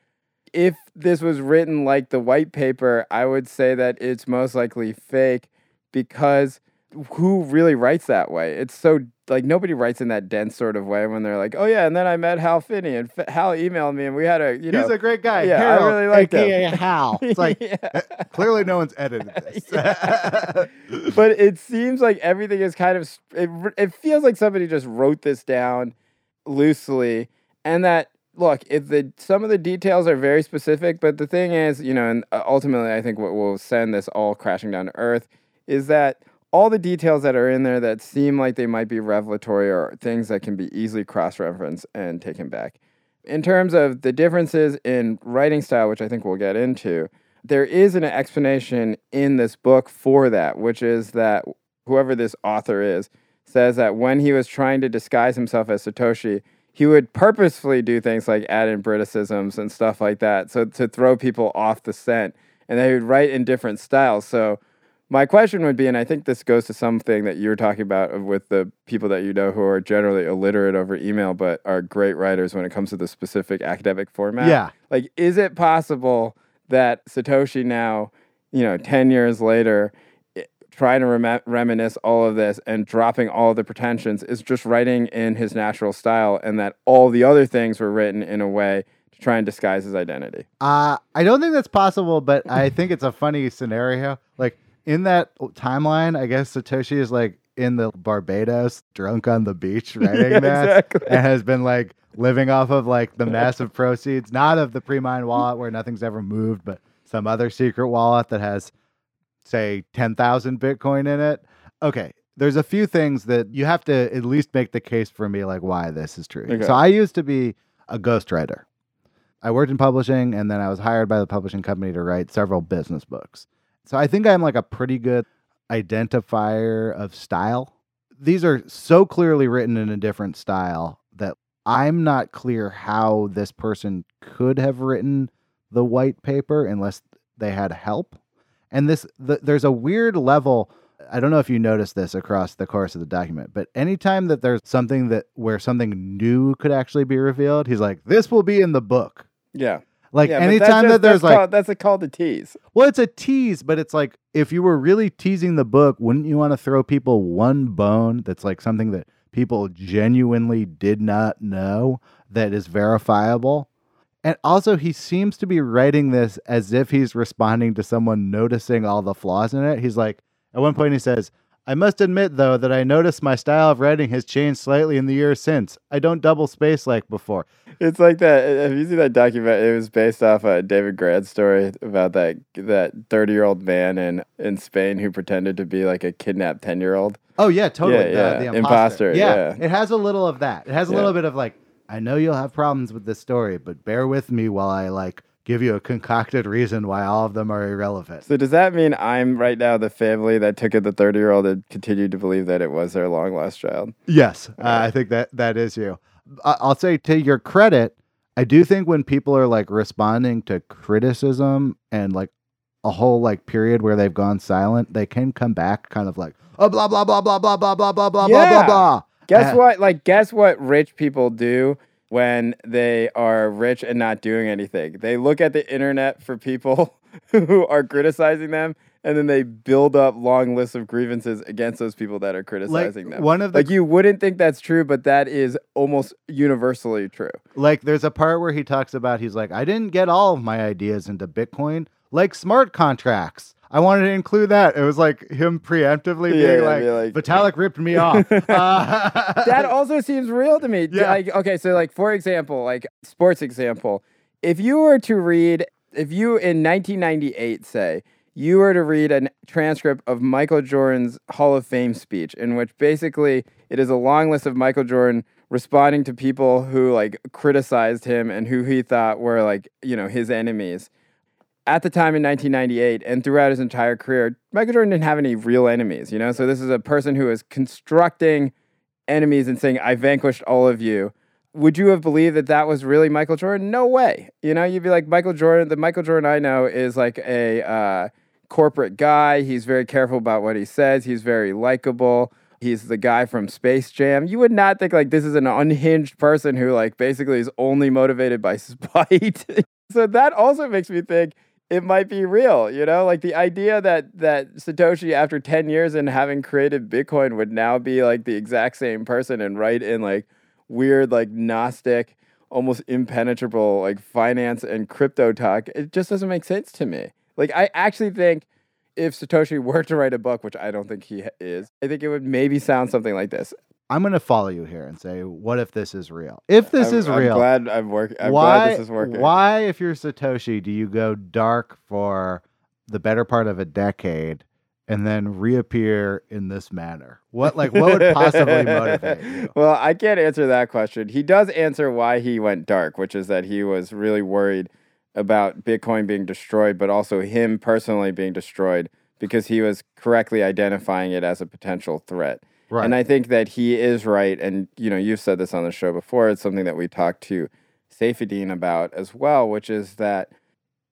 if this was written like the white paper, I would say that it's most likely fake because who really writes that way? It's so like nobody writes in that dense sort of way when they're like, "Oh yeah," and then I met Hal Finney and F- Hal emailed me and we had a you know He's a great guy. yeah, I really like him. Hal. *laughs* It's like Yeah. Uh, clearly no one's edited *laughs* this. *laughs* but it seems like everything is kind of it, it feels like somebody just wrote this down loosely and that look the some of the details are very specific but the thing is you know and uh, ultimately i think what will send this all crashing down to earth is that all the details that are in there that seem like they might be revelatory are things that can be easily cross-referenced and taken back. In terms of the differences in writing style which i think we'll get into there is an explanation in this book for that, which is that whoever this author is says that when he was trying to disguise himself as Satoshi, he would purposefully do things like add in Briticisms and stuff like that, so to throw people off the scent, and they would write in different styles. So my question would be, and I think this goes to something that you were talking about with the people that you know who are generally illiterate over email, but are great writers when it comes to the specific academic format yeah. like is it possible that satoshi now you know 10 years later trying to rem- reminisce all of this and dropping all of the pretensions is just writing in his natural style and that all the other things were written in a way to try and disguise his identity Uh, I don't think that's possible, but I think it's a funny scenario. Like in that timeline, I guess Satoshi is like in the Barbados, drunk on the beach, *laughs* writing Yeah, that, exactly. and has been like living off of like the massive *laughs* proceeds, not of the pre-mine wallet where nothing's ever moved, but some other secret wallet that has, say, ten thousand Bitcoin in it. Okay. There's a few things that you have to at least make the case for me, like why this is true. Okay. So I used to be a ghostwriter. I worked in publishing and then I was hired by the publishing company to write several business books. So I think I'm like a pretty good identifier of style. These are so clearly written in a different style that I'm not clear how this person could have written the white paper unless they had help. And this the, there's a weird level I don't know if you noticed this across the course of the document, but anytime that there's something that where something new could actually be revealed, he's like, "This will be in the book." yeah Like yeah, anytime just- that there's that's like, called, that's a call to tease well, it's a tease, but it's like if you were really teasing the book, wouldn't you want to throw people one bone that's like something that people genuinely did not know that is verifiable? And also, he seems to be writing this as if he's responding to someone noticing all the flaws in it. He's like, at one point, he says, I must admit, though, that I noticed my style of writing has changed slightly in the years since. I don't double space like before. It's like that. Uh, have you seen that document? It was based off a David Grann's story about that that thirty year old man in in Spain who pretended to be like a kidnapped ten year old. Oh yeah, totally. Yeah, the, yeah. the Imposter, Yeah. yeah. it has a little of that. It has a Yeah. little bit of like, I know you'll have problems with this story, but bear with me while I like give you a concocted reason why all of them are irrelevant. So does that mean I'm right now the family that took in the thirty year old and continued to believe that it was their long lost child? Yes, uh, I think that that is you. I- I'll say to your credit, I do think when people are like responding to criticism and like a whole like period where they've gone silent, they can come back kind of like, oh blah blah blah blah blah blah blah blah blah blah blah blah. Guess Uh, what? Like, guess what rich people do when they are rich and not doing anything? They look at the internet for people *laughs* who are criticizing them, and then they build up long lists of grievances against those people that are criticizing them. one of the Like, you wouldn't think that's true, but that is almost universally true. Like there's a part where he talks about he's like, I didn't get all of my ideas into Bitcoin, like smart contracts. I wanted to include that. It was like him preemptively Yeah, being yeah, like, be like- Vitalik ripped me off. *laughs* Uh, *laughs* that also seems real to me. Yeah. Like, okay, so like for example, like sports example, if you were to read, if you in 1998 say you were to read a transcript of Michael Jordan's Hall of Fame speech, in which basically it is a long list of Michael Jordan responding to people who like criticized him and who he thought were like you know his enemies. At the time in 1998 and throughout his entire career, Michael Jordan didn't have any real enemies, you know? So this is a person who is constructing enemies and saying, I vanquished all of you. would you have believed that that was really Michael Jordan? No way. You know, you'd be like Michael Jordan. The Michael Jordan I know is like a uh, corporate guy. He's very careful about what he says. He's very likable. He's the guy from Space Jam. You would not think like this is an unhinged person who like basically is only motivated by *laughs* spite. so that also makes me think it might be real, you know? Like the idea that that Satoshi after 10 years and having created Bitcoin would now be like the exact same person and write in like weird like gnostic almost impenetrable like finance and crypto talk. It just doesn't make sense to me. Like I actually think if Satoshi were to write a book, which I don't think he is, I think it would maybe sound something like this. I'm going to follow you here and say, what if this is real? If this I'm, is I'm real, glad I'm working. I'm why, glad this is working. why, if you're Satoshi, do you go dark for the better part of a decade and then reappear in this manner? What, like, what would possibly *laughs* motivate you? Well, I can't answer that question. He does answer why he went dark, which is that he was really worried about Bitcoin being destroyed, but also him personally being destroyed because he was correctly identifying it as a potential threat. Right. And I think that he is right. And, you know, you've said this on the show before. It's something that we talked to Saifedean about as well, which is that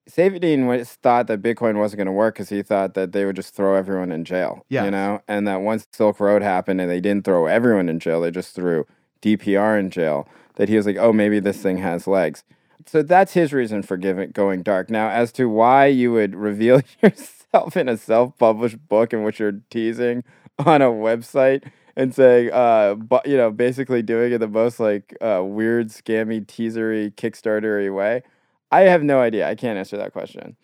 Saifedean thought that Bitcoin wasn't going to work because he thought that they would just throw everyone in jail. Yes. You know, and that once Silk Road happened and they didn't throw everyone in jail, they just threw DPR in jail, that he was like, oh, maybe this thing has legs. So that's his reason for giving going dark. Now, as to why you would *laughs* reveal *laughs* yourself in a self-published book in which you're teasing on a website and saying, uh, but you know, basically doing it the most like uh, weird, scammy, teasery, Kickstartery way, I have no idea. I can't answer that question.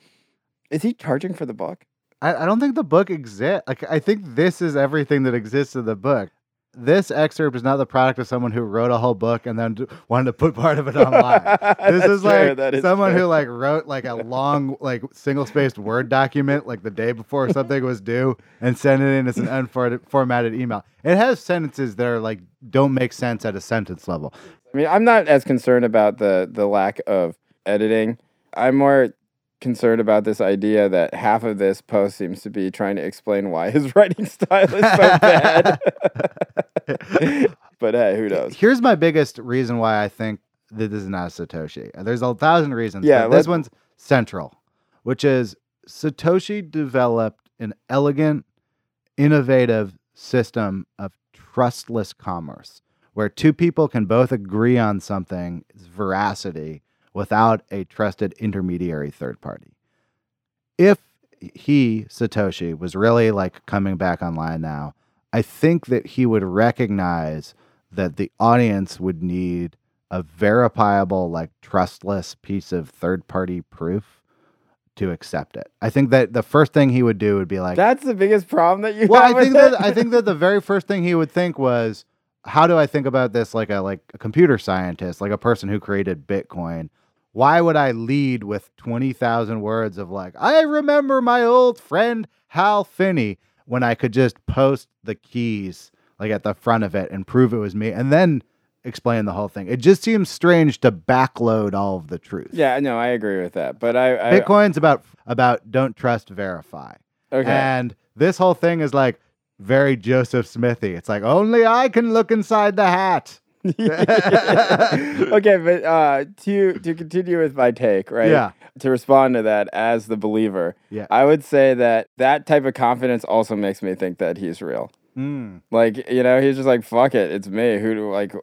Is he charging for the book? I, I don't think the book exists. Like, I think this is everything that exists in the book. This excerpt is not the product of someone who wrote a whole book and then wanted to put part of it online. *laughs* This is fair, like is someone fair. who like wrote like a long like single spaced word document like the day before something was due and sent it in as an unformatted email. It has sentences that are like don't make sense at a sentence level. I mean, I'm not as concerned about the the lack of editing. I'm more concerned about this idea that half of this post seems to be trying to explain why his *laughs* writing style is so bad. *laughs* but hey, who knows? Here's my biggest reason why I think that this is not Satoshi. There's a thousand reasons. Yeah, but this one's central, which is Satoshi developed an elegant, innovative system of trustless commerce where two people can both agree on something, its veracity without a trusted intermediary third party. If he, Satoshi, was really like coming back online now, I think that he would recognize that the audience would need a verifiable, like trustless piece of third party proof to accept it. I think that the first thing he would do would be like, That's the biggest problem that you well, have I think that? I think that the very first thing he would think was, how do I think about this like a like a computer scientist, like a person who created Bitcoin? Why would I lead with twenty thousand words of like, I remember my old friend Hal Finney when I could just post the keys like at the front of it and prove it was me, and then explain the whole thing. It just seems strange to backload all of the truth. yeah, no, I agree with that. But I, I Bitcoin's about about don't trust, verify. okay. And this whole thing is like very Joseph Smithy. It's like only I can look inside the hat. *laughs* okay, but uh, to to continue with my take, right? Yeah. To respond to that as the believer, Yeah. I would say that that type of confidence also makes me think that he's real. Mm. Like you know, he's just like fuck it, it's me. Who like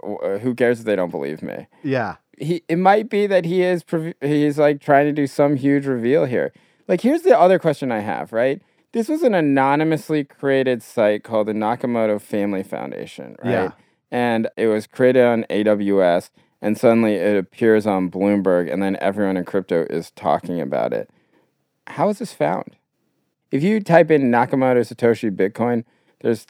who cares if they don't believe me? Yeah. He it might be that he is he's like trying to do some huge reveal here. Like here's the other question I have, right? This was an anonymously created site called the Nakamoto Family Foundation, right? Yeah. And it was created on AWS and suddenly it appears on Bloomberg and then everyone in crypto is talking about it. How is this found? If you type in Nakamoto Satoshi Bitcoin, there's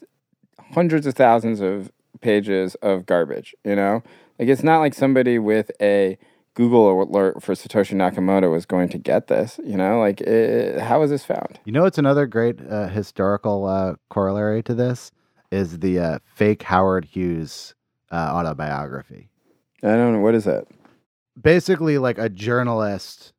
hundreds of thousands of pages of garbage, you know? Like it's not like somebody with a Google alert for Satoshi Nakamoto was going to get this, you know? Like eh, how is this found? You know it's another great uh, historical uh, corollary to this is the uh, fake Howard Hughes uh, autobiography. I don't know what is that? Basically, like a journalist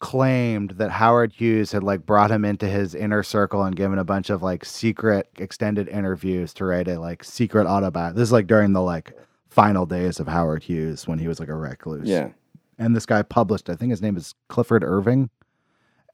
claimed that Howard Hughes had like brought him into his inner circle and given a bunch of like secret extended interviews to write a like secret autobiography. This is like during the like final days of Howard Hughes when he was like a recluse. Yeah. And this guy published, I think his name is Clifford Irving.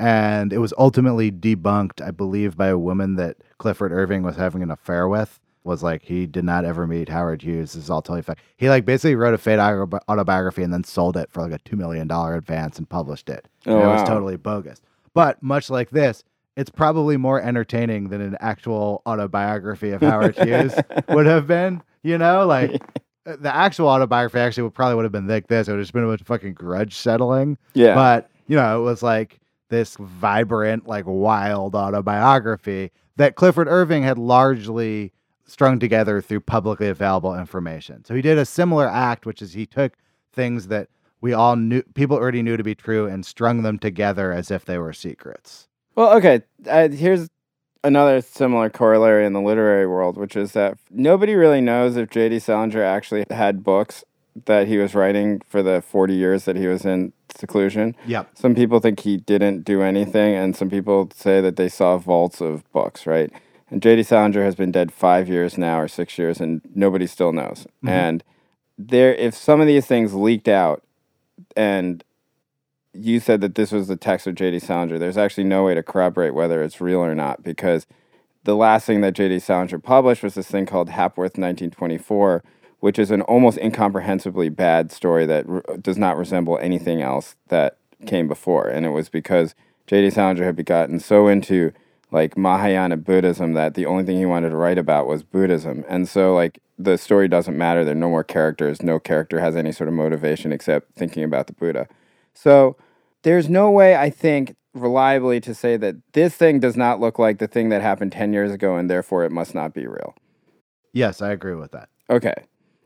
And it was ultimately debunked, I believe, by a woman that Clifford Irving was having an affair with. Was like he did not ever meet Howard Hughes. This is all totally fact. He like basically wrote a fake autobiography and then sold it for like a two million dollar advance and published it. Oh, And it was wow. totally bogus. But much like this, it's probably more entertaining than an actual autobiography of Howard Hughes *laughs* would have been. You know, like uh, the actual autobiography actually would probably would have been like this. It would have just been a bunch of fucking grudge settling. Yeah. But you know, it was like this vibrant, like wild autobiography that Clifford Irving had largely strung together through publicly available information. So he did a similar act, which is he took things that we all knew, people already knew to be true, and strung them together as if they were secrets. Well, okay. Uh, here's another similar corollary in the literary world, which is that nobody really knows if J.D. Salinger actually had books that he was writing for the 40 years that he was in seclusion. Yep. Some people think he didn't do anything, and some people say that they saw vaults of books, right? And J.D. Salinger has been dead five years now or six years, and nobody still knows. Mm-hmm. And there, if some of these things leaked out, and you said that this was the text of J.D. Salinger, there's actually no way to corroborate whether it's real or not because the last thing that J.D. Salinger published was this thing called Hapworth 1924, which is an almost incomprehensibly bad story that r- does not resemble anything else that came before. And it was because J.D. Salinger had gotten so into like Mahayana Buddhism that the only thing he wanted to write about was Buddhism. And so like the story doesn't matter. There are no more characters. No character has any sort of motivation except thinking about the Buddha. So there's no way I think reliably to say that this thing does not look like the thing that happened 10 years ago and therefore it must not be real. Yes, I agree with that. Okay.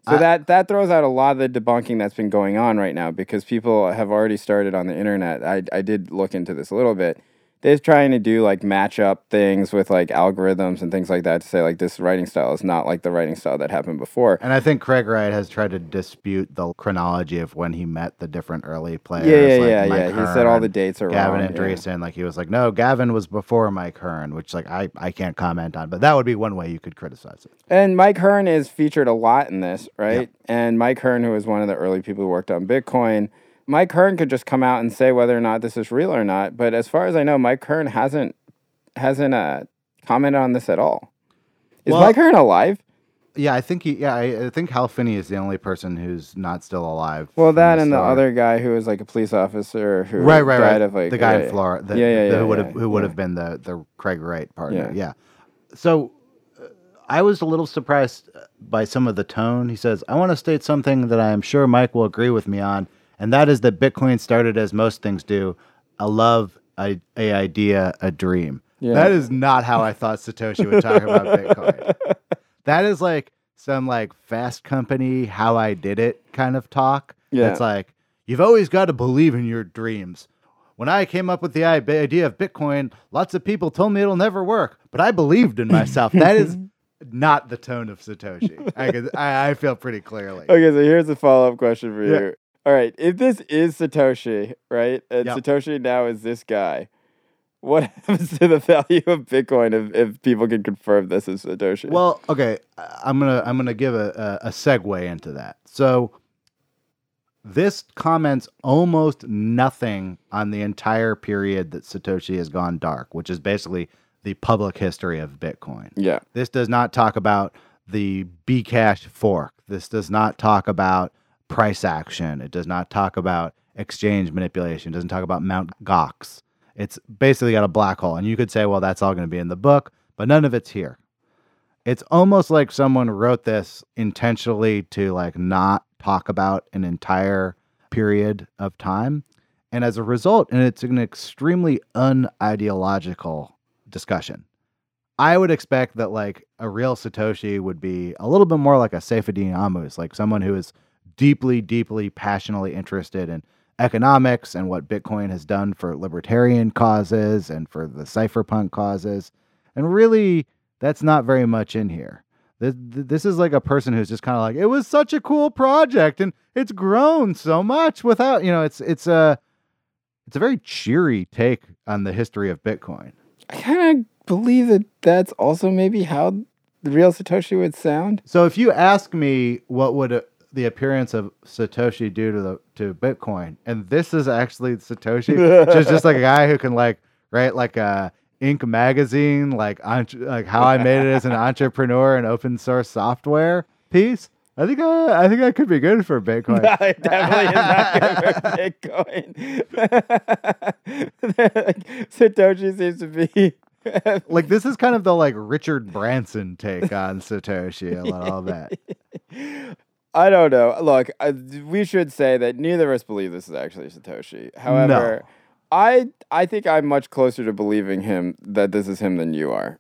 So I- that that throws out a lot of the debunking that's been going on right now because people have already started on the internet. I I did look into this a little bit. They're trying to do like match up things with like algorithms and things like that to say like this writing style is not like the writing style that happened before. And I think Craig Wright has tried to dispute the chronology of when he met the different early players. Yeah, yeah, like yeah, Mike yeah. He said all the dates are Gavin wrong. yeah. Andresen. Like he was like, no, Gavin was before Mike Hearn, which like I, I can't comment on, but that would be one way you could criticize it. And Mike Hearn is featured a lot in this, right? And Mike Hearn, who was one of the early people who worked on Bitcoin, Mike Hearn could just come out and say whether or not this is real or not. But as far as I know, Mike Hearn hasn't hasn't uh, commented on this at all. Is Well- Mike Hearn alive? Yeah, I think he. Yeah, I, I think Hal Finney is the only person who's not still alive. Well, that and the story. other guy who was like a police officer who right, right, died right. of like the guy yeah, in Florida. The, Yeah, yeah, the- yeah, Who would yeah, have who would yeah. been the the Craig Wright partner? Yeah. Yeah. So uh, I was a little surprised by some of the tone. He says, "I want to state something that I am sure Mike will agree with me on, and that is that Bitcoin started as most things do, a love, a, a idea, a dream." Yeah. That is not how I thought Satoshi would talk about *laughs* Bitcoin. That is like some like fast company how I did it kind of talk. Yeah. It's like you've always got to believe in your dreams. When I came up with the idea of Bitcoin, lots of people told me it'll never work, but I believed in myself. that is *laughs* not the tone of Satoshi. I, could, I I feel pretty clearly. Okay, so here's a follow up question for you. All right, if this is Satoshi, right, and Yep. Satoshi now is this guy, what *laughs* happens to the value of Bitcoin if, if people can confirm this is Satoshi? Well, okay, I'm gonna I'm gonna give a, a, a segue into that. So this comments almost nothing on the entire period that Satoshi has gone dark, which is basically the public history of Bitcoin. yeah, This does not talk about the Bcash fork. This does not talk about price action. It does not talk about exchange manipulation. It doesn't talk about Mount Gox. It's basically got a black hole. And you could say, well, that's all going to be in the book, but none of it's here. It's almost like someone wrote this intentionally to like not talk about an entire period of time. And as a result, and it's an extremely unideological discussion. I would expect that like a real Satoshi would be a little bit more like a Saifedean Ammous, like someone who is deeply, deeply, passionately interested in economics and what Bitcoin has done for libertarian causes and for the cypherpunk causes. And really, that's not very much in here. This, this is like a person who's just kind of like, it was such a cool project and it's grown so much without, you know, it's, it's a, it's a very cheery take on the history of Bitcoin. I kind of believe that that's also maybe how the real Satoshi would sound. So if you ask me what would a, the appearance of Satoshi due to the to Bitcoin, and this is actually Satoshi, which is just like a guy who can like write like a Inc. magazine, like entre- like how I made it as an entrepreneur and open source software piece. I think I, I think that could be good for Bitcoin. No, *laughs* it definitely is not good for Bitcoin. *laughs* like, Satoshi seems to be. *laughs* like this is kind of the like Richard Branson take on Satoshi a little bit. I don't know. Look, I, we should say that neither of us believe this is actually Satoshi. However, I I think I'm much closer to believing him that this is him than you are.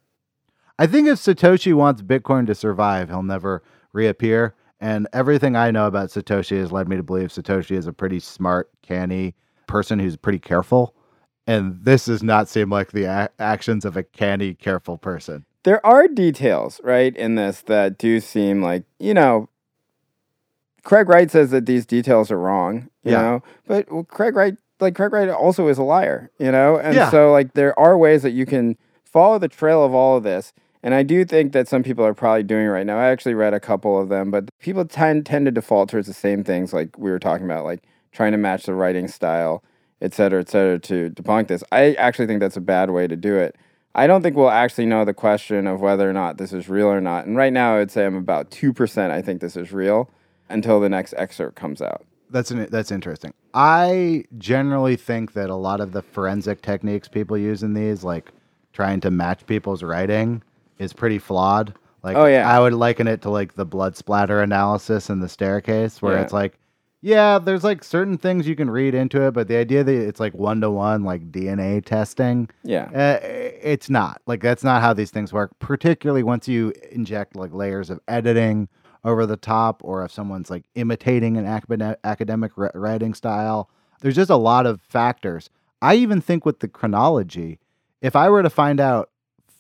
I think if Satoshi wants Bitcoin to survive, he'll never reappear. And everything I know about Satoshi has led me to believe Satoshi is a pretty smart, canny person who's pretty careful. And this does not seem like the a- actions of a canny, careful person. There are details, right, in this that do seem like, you know, Craig Wright says that these details are wrong, you Yeah. know, but well, Craig Wright, like Craig Wright also is a liar, you know, and Yeah. so like there are ways that you can follow the trail of all of this. And I do think that some people are probably doing it right now. I actually read a couple of them, but people tend tend to default towards the same things like we were talking about, like trying to match the writing style, et cetera, et cetera, to debunk this. I actually think that's a bad way to do it. I don't think we'll actually know the question of whether or not this is real or not. And right now, I would say I'm about 2% I think this is real until the next excerpt comes out. That's an, that's interesting. I generally think that a lot of the forensic techniques people use in these, like trying to match people's writing, is pretty flawed. Like, Oh, yeah. I would liken it to like the blood splatter analysis in the staircase, where Yeah. it's like, yeah, there's like certain things you can read into it, but the idea that it's like one to one, like DNA testing, Yeah. uh, it's not like that's not how these things work. Particularly once you inject like layers of editing over the top, or if someone's like imitating an academic writing style. There's just a lot of factors. I even think with the chronology, if I were to find out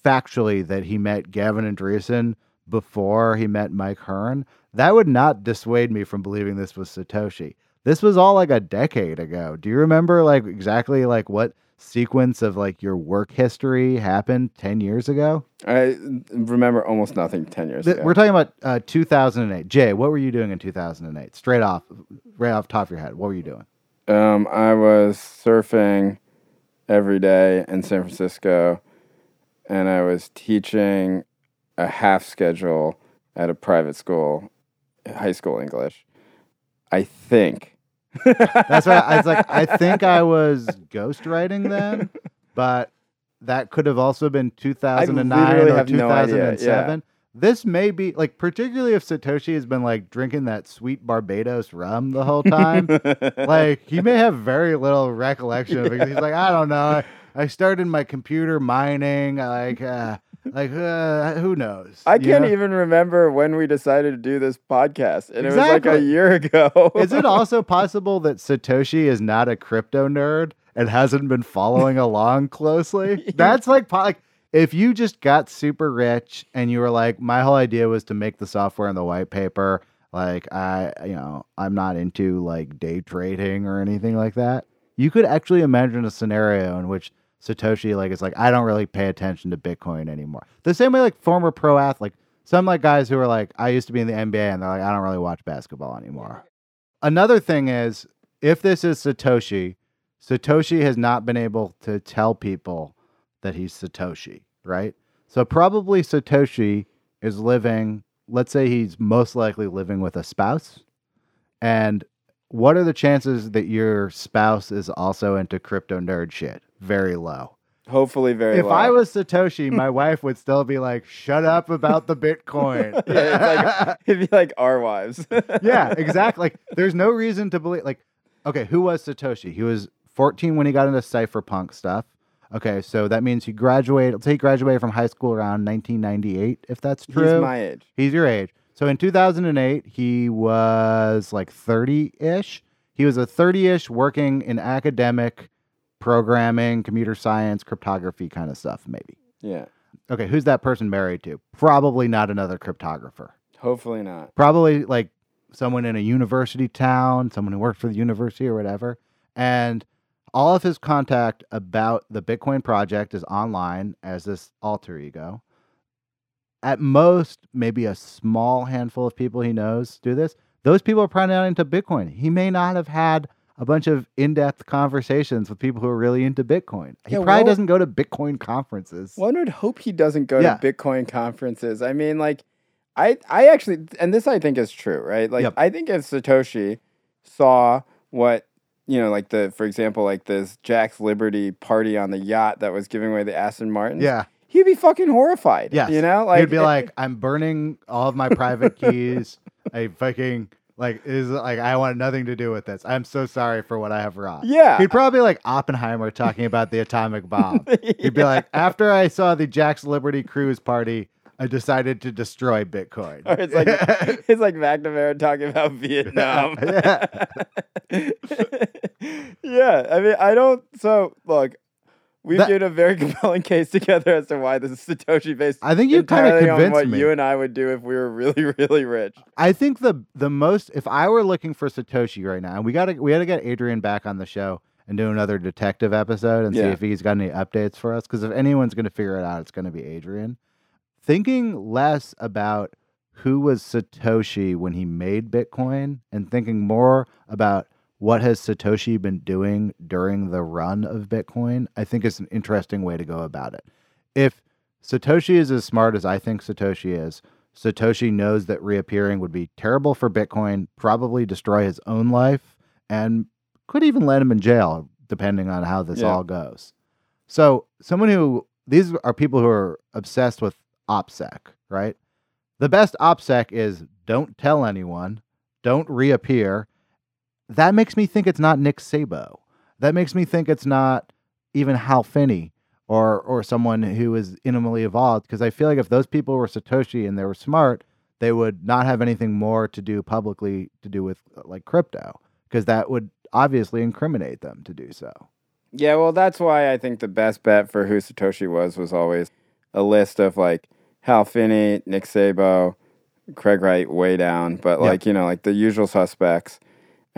factually that he met Gavin Andresen before he met Mike Hearn, that would not dissuade me from believing this was Satoshi. This was all like a decade ago. Do you remember like exactly like what sequence of like your work history happened 10 years ago? I remember almost nothing 10 years ago. We're talking about uh, 2008. Jay, what were you doing in 2008? Straight off, right off the top of your head, what were you doing? Um, I was surfing every day in San Francisco, and I was teaching a half schedule at a private school, high school English. I think. That's right. I was like, I think I was ghostwriting then, *laughs* but that could have also been 2009 or have no 2007. This may be like, particularly if Satoshi has been like drinking that sweet Barbados rum the whole time. *laughs* like he may have very little recollection of it. 'cause He's like, I don't know. I, I started my computer mining. Like, uh, like uh, who knows? I can't know? even remember when we decided to do this podcast, and it was like a year ago. *laughs* Is it *laughs* also possible that Satoshi is not a crypto nerd and hasn't been following *laughs* along closely? That's like, like if you just got super rich and you were like, my whole idea was to make the software and the white paper. Like I, you know, I'm not into like day trading or anything like that. You could actually imagine a scenario in which Satoshi like is like, I don't really pay attention to Bitcoin anymore. The same way like former pro athlete, some like guys who are like, I used to be in the NBA and they're like, I don't really watch basketball anymore. Another thing is, if this is Satoshi, Satoshi has not been able to tell people that he's Satoshi, right? So probably Satoshi is living, let's say he's most likely living with a spouse. And what are the chances that your spouse is also into crypto nerd shit? Very low. Hopefully, very if low. I was Satoshi, my *laughs* wife would still be like, shut up about the Bitcoin. *laughs* yeah, it's like, *laughs* it'd be like our wives. yeah, exactly. Like, there's no reason to believe. Like, okay, who was Satoshi? He was 14 when he got into cypherpunk stuff. Okay, so that means he graduated. Let's say he graduated from high school around 1998, if that's true. He's my age. He's your age. So in 2008, he was like 30 ish. He was a 30 ish working in academic programming, computer science, cryptography kind of stuff, maybe. Yeah. Okay, who's that person married to? Probably not another cryptographer Hopefully not. probably like someone in a university town, someone who worked for the university or whatever. And all of his contact about the Bitcoin project is online as this alter ego. At most, maybe a small handful of people he knows do this. those people are probably not into Bitcoin. He may not have had a bunch of in-depth conversations with people who are really into Bitcoin. He Yeah, probably well- doesn't go to Bitcoin conferences. One would hope he doesn't go Yeah. to Bitcoin conferences. I mean, like, I I actually, and this I think is true, right? Like, Yep. I think if Satoshi saw what you know, like the, for example, like this Jaxx Liberty party on the yacht that was giving away the Aston Martin, Yeah. he'd be fucking horrified. Yes. you know, like He'd be like, I'm burning all of my private keys. *laughs* I fucking like is like I want nothing to do with this. I'm so sorry for what I have wrought. Yeah. He'd probably like Oppenheimer talking about the atomic bomb. *laughs* He'd be like, after I saw the Jaxx Liberty cruise party, I decided to destroy Bitcoin. Or it's like *laughs* it's like McNamara talking about Vietnam. *laughs* Yeah. yeah, I mean, I don't. So look, we've That- given a very *laughs* compelling case together as to why this is Satoshi based. I think you entirely on convinced what me. you and I would do if we were *laughs* really, really rich. I think the the most if I were looking for Satoshi right now, and we gotta we gotta get Adrian back on the show and do another detective episode and see if he's got any updates for us. Because if anyone's gonna figure it out, it's gonna be Adrian. Thinking less about who was Satoshi when he made Bitcoin and thinking more about what has Satoshi been doing during the run of Bitcoin, I think is an interesting way to go about it. If Satoshi is as smart as I think Satoshi is, Satoshi knows that reappearing would be terrible for Bitcoin, probably destroy his own life, and could even land him in jail, depending on how this Yeah. all goes. So, someone who these are people who are obsessed with OPSEC, right? The best OPSEC is don't tell anyone, don't reappear. That makes me think it's not Nick Szabo. That makes me think it's not even Hal Finney or or someone who is intimately evolved because I feel like if those people were Satoshi and they were smart, they would not have anything more to do publicly to do with uh, like crypto because that would obviously incriminate them to do so. Yeah, well, that's why I think the best bet for who Satoshi was was always a list of like Hal Finney, Nick Szabo, Craig Wright way down, but Yeah. like you know, like the usual suspects,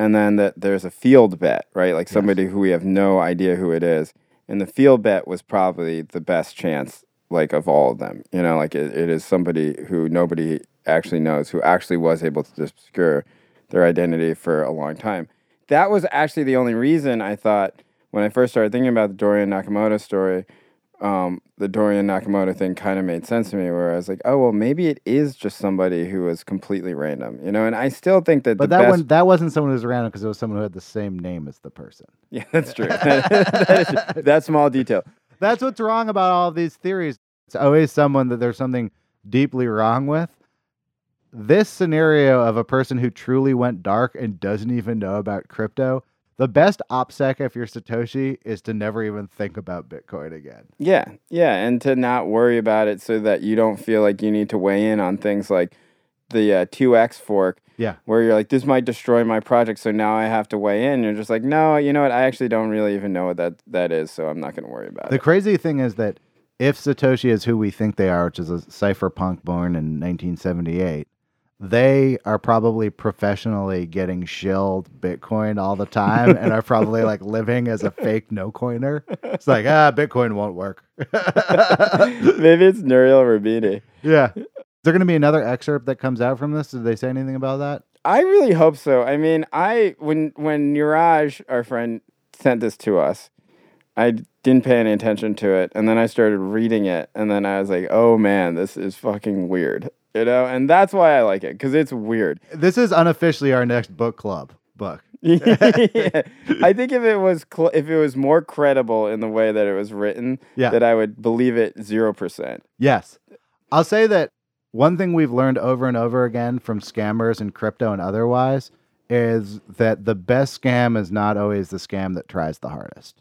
and then that there's a field bet, right? Like somebody who we have no idea who it is, and the field bet was probably the best chance, like of all of them. You know, like it, it is somebody who nobody actually knows, who actually was able to obscure their identity for a long time. That was actually the only reason I thought when I first started thinking about the Dorian Nakamoto story, um, the Dorian Nakamoto thing kind of made sense to me. Where I was like, oh well, maybe it is just somebody who was completely random, you know. And I still think that But the that best, one that wasn't someone who was random because it was someone who had the same name as the person. *laughs* yeah, that's true. *laughs* that, is, that small detail. That's what's wrong about all these theories. It's always someone that there's something deeply wrong with. This scenario of a person who truly went dark and doesn't even know about crypto, the best OPSEC if you're Satoshi is to never even think about Bitcoin again. Yeah, yeah, and to not worry about it so that you don't feel like you need to weigh in on things like the uh, 2x fork. Yeah. Where you're like, this might destroy my project, so now I have to weigh in. You're just like, no, you know what? I actually don't really even know what that, that is, so I'm not going to worry about The it. The crazy thing is that if Satoshi is who we think they are, which is a cypherpunk born in 1978, they are probably professionally getting shilled Bitcoin all the time and are probably like *laughs* living as a fake no coiner. It's like, ah, Bitcoin won't work. *laughs* Maybe it's Nouriel Roubini. yeah. Is there going to be another excerpt that comes out from this? Did they say anything about that? I really hope so. I mean, I when when Niraj, our friend, sent this to us, I didn't pay any attention to it, and then I started reading it, and then I was like, "Oh man, this is fucking weird," you know. And that's why I like it because it's weird. This is unofficially our next book club book. *laughs* Yeah. I think if it was cl- if it was more credible in the way that it was written, Yeah. that I would believe it zero percent. Yes. I'll say that one thing we've learned over and over again from scammers in crypto and otherwise is that the best scam is not always the scam that tries the hardest.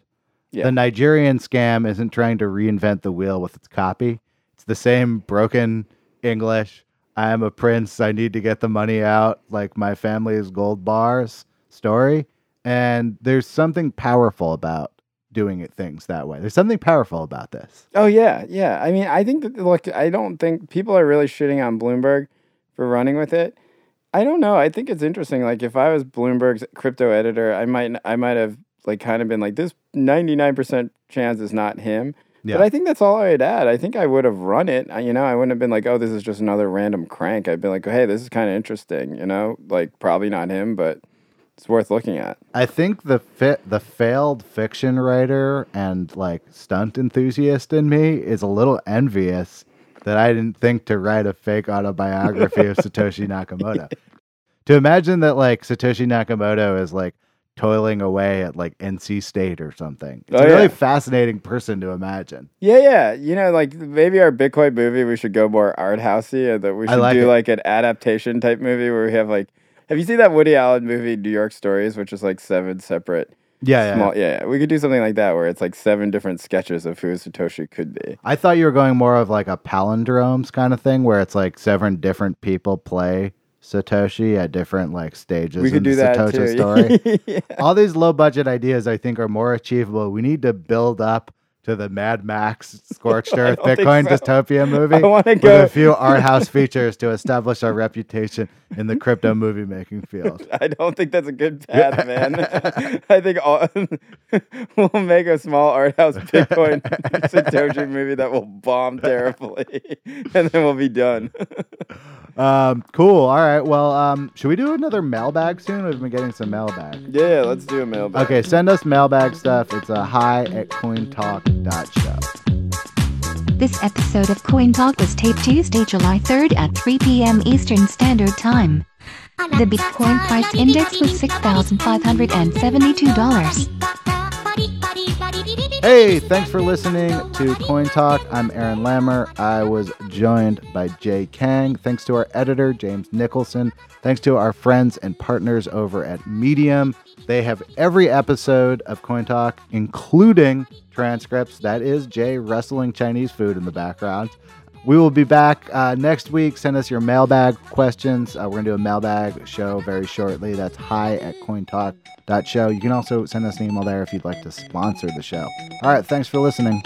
Yeah. The Nigerian scam isn't trying to reinvent the wheel with its copy. It's the same broken English. I am a prince. I need to get the money out like my family's gold bars story. And there's something powerful about doing it things that way. There's something powerful about this. Oh yeah, yeah. I mean, I think that look, I don't think people are really shitting on Bloomberg for running with it. I don't know. I think it's interesting. Like if I was Bloomberg's crypto editor, I might I might have like kind of been like this 99% chance is not him. Yeah. But I think that's all I'd add. I think I would have run it. I- You know, I wouldn't have been like, oh, this is just another random crank. I'd be like, hey, this is kind of interesting. You know, like probably not him, but it's worth looking at. I think the fit the failed fiction writer and like stunt enthusiast in me is a little envious that I didn't think to write a fake autobiography of *laughs* Satoshi Nakamoto. To imagine that like Satoshi Nakamoto is like toiling away at like NC State or something. It's Oh, a really yeah. fascinating person to imagine. Yeah, yeah. You know, like maybe our Bitcoin movie, we should go more art housey, and that we should like do it. like an adaptation type movie where we have like. Have you seen that Woody Allen movie, New York Stories, which is like seven separate Yeah, yeah. small? Yeah, yeah. we could do something like that where it's like seven different sketches of who Satoshi could be. I thought you were going more of like a palindromes kind of thing where it's like seven different people play Satoshi at different like stages We in could the do that Satoshi *laughs* story. yeah. All these low budget ideas I think are more achievable. We need to build up to the Mad Max Scorched *laughs* Earth Bitcoin so. dystopia movie I wanna with a few art house features to establish our reputation in the crypto movie making field. *laughs* I don't think that's a good path, man. *laughs* I think all, *laughs* we'll make a small art house Bitcoin Satoshi movie that will bomb terribly, and then we'll be done. Um, cool. All right. Well, um, should we do another mailbag soon? We've been getting some mailbag. yeah, let's do a mailbag. Okay, send us mailbag stuff. It's a hi at cointalk.show. This episode of Coin Talk was taped Tuesday, July 3rd at 3 p.m. Eastern Standard Time. The Bitcoin price index was $6,572. Hey, thanks for listening to Coin Talk. I'm Aaron Lammer. I was joined by Jay Kang. Thanks to our editor, James Nicholson. Thanks to our friends and partners over at Medium. They have every episode of Coin Talk, including transcripts. That is Jay wrestling Chinese food in the background. We will be back uh, next week. Send us your mailbag questions. Uh, we're going to do a mailbag show very shortly. That's hi at cointalk.show. You can also send us an email there if you'd like to sponsor the show. All right, thanks for listening.